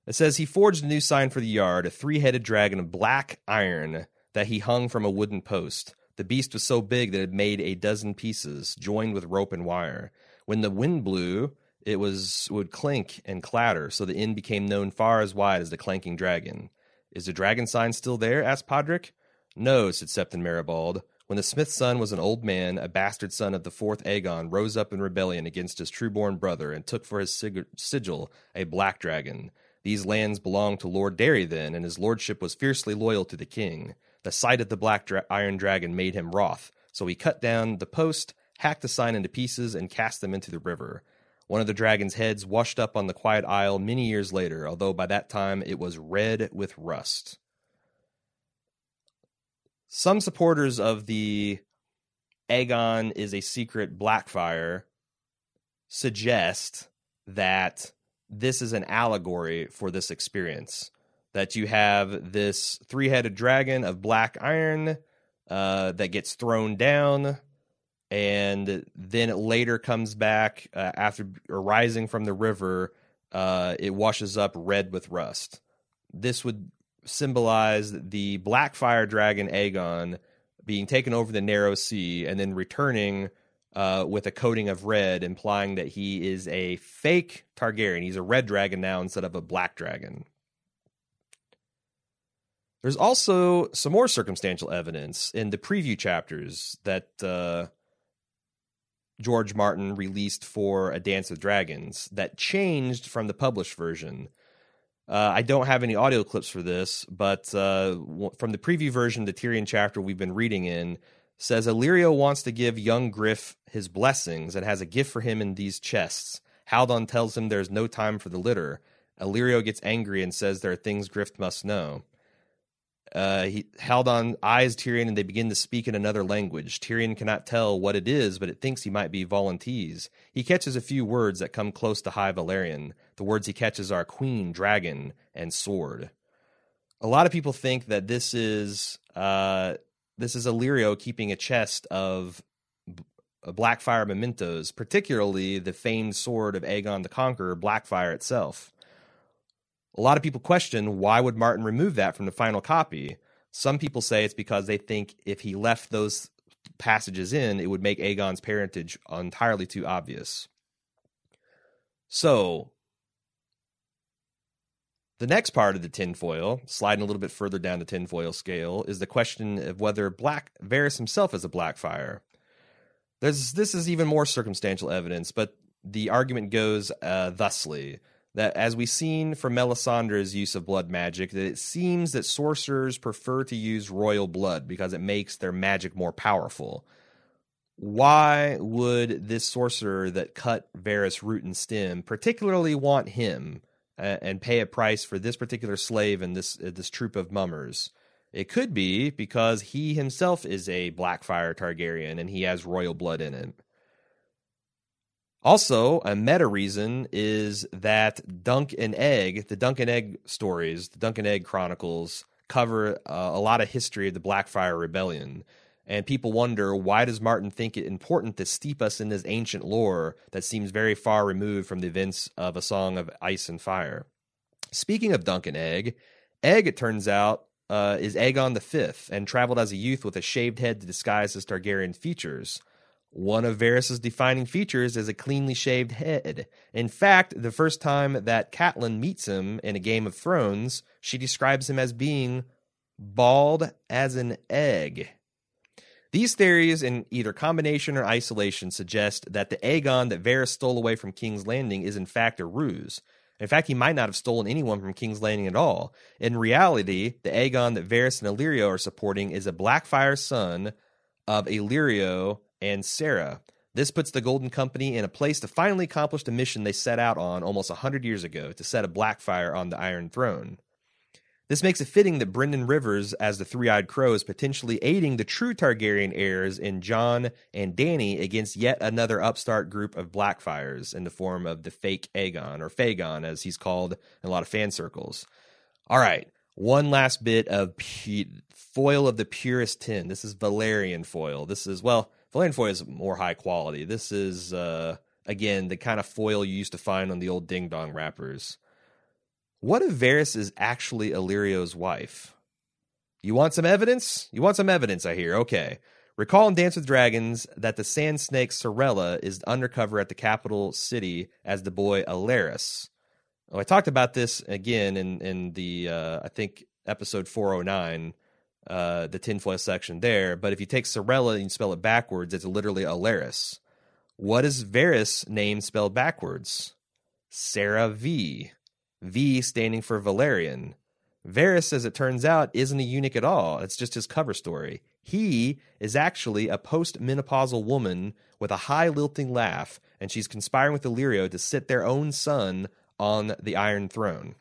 It says he forged a new sign for the yard, a three-headed dragon of black iron that he hung from a wooden post. The beast was so big that it made a dozen pieces, joined with rope and wire. When the wind blew, it was would clink and clatter, so the inn became known far as wide as the clanking dragon. Is the dragon sign still there? asked Podrick. No, said Septon Meribald. When the smith's son was an old man, a bastard son of the fourth Aegon rose up in rebellion against his true-born brother and took for his sig- sigil a black dragon. These lands belonged to Lord Darry then, and his lordship was fiercely loyal to the king. The sight of the black dra- iron dragon made him wroth, so he cut down the post, hacked the sign into pieces, and cast them into the river. One of the dragon's heads washed up on the quiet isle many years later, although by that time it was red with rust. Some supporters of the Aegon is a secret Blackfyre suggest that this is an allegory for this experience that you have this three headed dragon of black iron uh, that gets thrown down. And then it later comes back uh, after arising from the river. Uh, it washes up red with rust. This would symbolize the Blackfyre dragon Aegon being taken over the narrow sea and then returning uh, with a coating of red, implying that he is a fake Targaryen. He's a red dragon now instead of a black dragon. There's also some more circumstantial evidence in the preview chapters that uh, George Martin released for A Dance with Dragons that changed from the published version. Uh, I don't have any audio clips for this, but uh, from the preview version, the Tyrion chapter we've been reading in says Illyrio wants to give young Griff his blessings and has a gift for him in these chests. Haldon tells him there's no time for the litter. Illyrio gets angry and says there are things Griff must know. Uh, he Haldon eyes Tyrion and they begin to speak in another language. Tyrion cannot tell what it is, but it thinks he might be Volantese. He catches a few words that come close to High Valyrian. The words he catches are queen, dragon, and sword. A lot of people think that this is uh, this is Illyrio keeping a chest of Blackfyre mementos, particularly the famed sword of Aegon the Conqueror, Blackfyre itself. A lot of people question why would Martin remove that from the final copy. Some people say it's because they think if he left those passages in, it would make Aegon's parentage entirely too obvious. So, the next part of the tinfoil, sliding a little bit further down the tinfoil scale, is the question of whether Black Varys himself is a Blackfyre. There's this is even more circumstantial evidence, but the argument goes uh, thusly that as we've seen from Melisandre's use of blood magic, that it seems that sorcerers prefer to use royal blood because it makes their magic more powerful. Why would this sorcerer that cut Varys root and stem particularly want him and pay a price for this particular slave and this uh, this troop of mummers? It could be because he himself is a Blackfyre Targaryen and he has royal blood in it. Also, a meta reason is that Dunk and Egg, the Dunk and Egg stories, the Dunk and Egg Chronicles, cover uh, a lot of history of the Blackfyre Rebellion. And people wonder why does Martin think it important to steep us in this ancient lore that seems very far removed from the events of A Song of Ice and Fire? Speaking of Dunk and Egg, Egg, it turns out, uh, is Aegon V and traveled as a youth with a shaved head to disguise his Targaryen features. One of Varys's defining features is a cleanly shaved head. In fact, the first time that Catelyn meets him in a Game of Thrones, she describes him as being bald as an egg. These theories, in either combination or isolation, suggest that the Aegon that Varys stole away from King's Landing is in fact a ruse. In fact, he might not have stolen anyone from King's Landing at all. In reality, the Aegon that Varys and Illyrio are supporting is a Blackfyre son of Illyrio and Serra. This puts the Golden Company in a place to finally accomplish the mission they set out on almost a hundred years ago to set a Blackfyre on the Iron Throne. This makes it fitting that Brynden Rivers, as the Three Eyed Crow, is potentially aiding the true Targaryen heirs in Jon and Dany against yet another upstart group of Blackfyres in the form of the fake Aegon, or Fagon, as he's called in a lot of fan circles. All right, one last bit of foil of the purest tin. This is Valyrian foil. This is, well, Valyrian foil is more high quality. This is uh, again the kind of foil you used to find on the old ding dong wrappers. What if Varys is actually Illyrio's wife? You want some evidence? You want some evidence, I hear. Okay. Recall in Dance with Dragons that the sand snake Sarella is undercover at the capital city as the boy Alleras. Oh, I talked about this again in in the uh, I think episode 409 uh, the tinfoil section there. But if you take Sarella and you spell it backwards, it's literally Alleras. What is Varys' name spelled backwards? Serra V. V standing for Valyrian. Varys, as it turns out, isn't a eunuch at all. It's just his cover story. He is actually a post-menopausal woman with a high lilting laugh, and she's conspiring with Illyrio to sit their own son on the Iron Throne.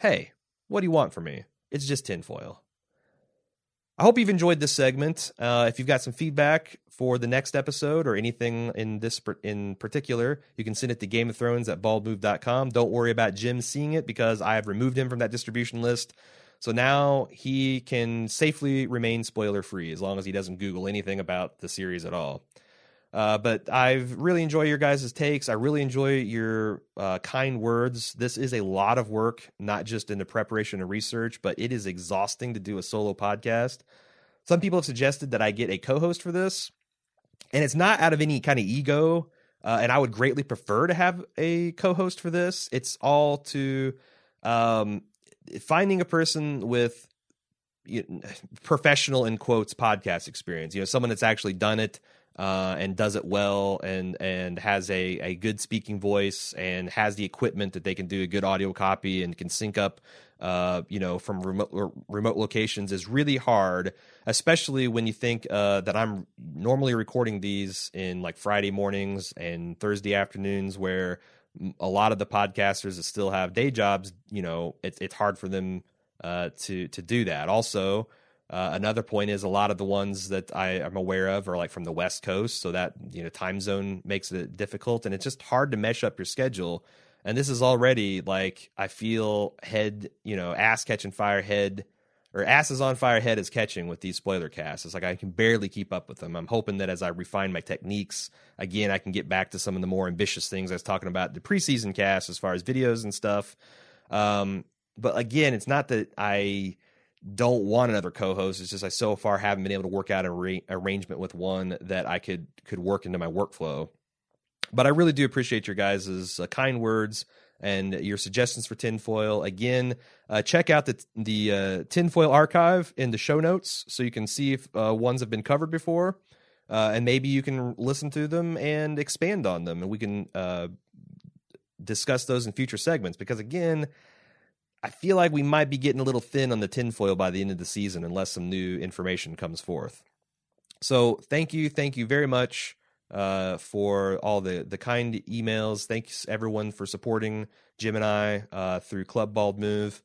Hey, what do you want from me? It's just tinfoil. I hope you've enjoyed this segment. Uh, if you've got some feedback for the next episode or anything in this in particular, you can send it to Game of Thrones at baldmove.com. Don't worry about Jim seeing it because I have removed him from that distribution list. So now he can safely remain spoiler free as long as he doesn't Google anything about the series at all. Uh, but I've really enjoy your guys' takes. I really enjoy your uh, kind words. This is a lot of work, not just in the preparation and research, but it is exhausting to do a solo podcast. Some people have suggested that I get a co-host for this, and it's not out of any kind of ego. Uh, and I would greatly prefer to have a co-host for this. It's all to um, finding a person with you know, professional in quotes podcast experience. You know, someone that's actually done it uh, and does it well and and has a, a good speaking voice and has the equipment that they can do a good audio copy and can sync up uh, you know from remote remote locations is really hard especially when you think uh, that I'm normally recording these in like Friday mornings and Thursday afternoons where a lot of the podcasters that still have day jobs you know it's it's hard for them uh, to to do that. Also uh, another point is a lot of the ones that I am aware of are like from the West Coast, so that you know time zone makes it difficult, and it's just hard to mesh up your schedule. And this is already like I feel head, you know, ass catching fire, head or asses on fire head is catching with these spoiler casts. It's like I can barely keep up with them. I'm hoping that as I refine my techniques, again, I can get back to some of the more ambitious things I was talking about the preseason cast as far as videos and stuff. Um, but again, it's not that I don't want another co-host. It's just I so far haven't been able to work out an arrangement with one that I could could work into my workflow. But I really do appreciate your guys' uh, kind words and your suggestions for tinfoil. Again, uh, check out the the uh, tinfoil archive in the show notes so you can see if uh, ones have been covered before, uh, and maybe you can listen to them and expand on them, and we can uh, discuss those in future segments. Because again, I feel like we might be getting a little thin on the tinfoil by the end of the season unless some new information comes forth. So thank you, thank you very much uh, for all the the kind emails. Thanks everyone for supporting Jim and I uh, through Club Bald Move.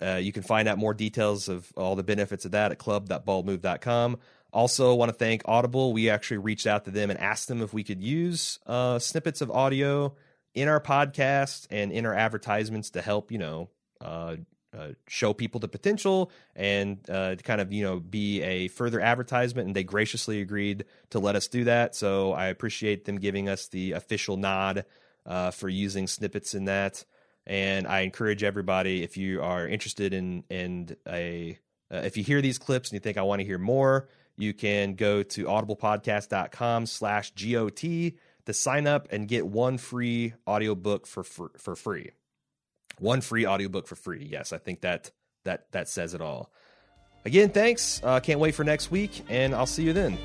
Uh, you can find out more details of all the benefits of that at club.baldmove.com. Also, want to thank Audible. We actually reached out to them and asked them if we could use uh, snippets of audio in our podcast and in our advertisements to help, you know, uh, uh, show people the potential and uh, kind of you know be a further advertisement. And they graciously agreed to let us do that. So i appreciate them giving us the official nod uh, for using snippets in that. And i encourage everybody if you are interested in in a uh, if you hear these clips and you think i want to hear more you can go to audiblepodcast.com slash got to sign up and get one free audiobook for for, for free one free audiobook for free. Yes, I think that that that says it all. Again, thanks. Uh, can't wait for next week, and I'll see you then.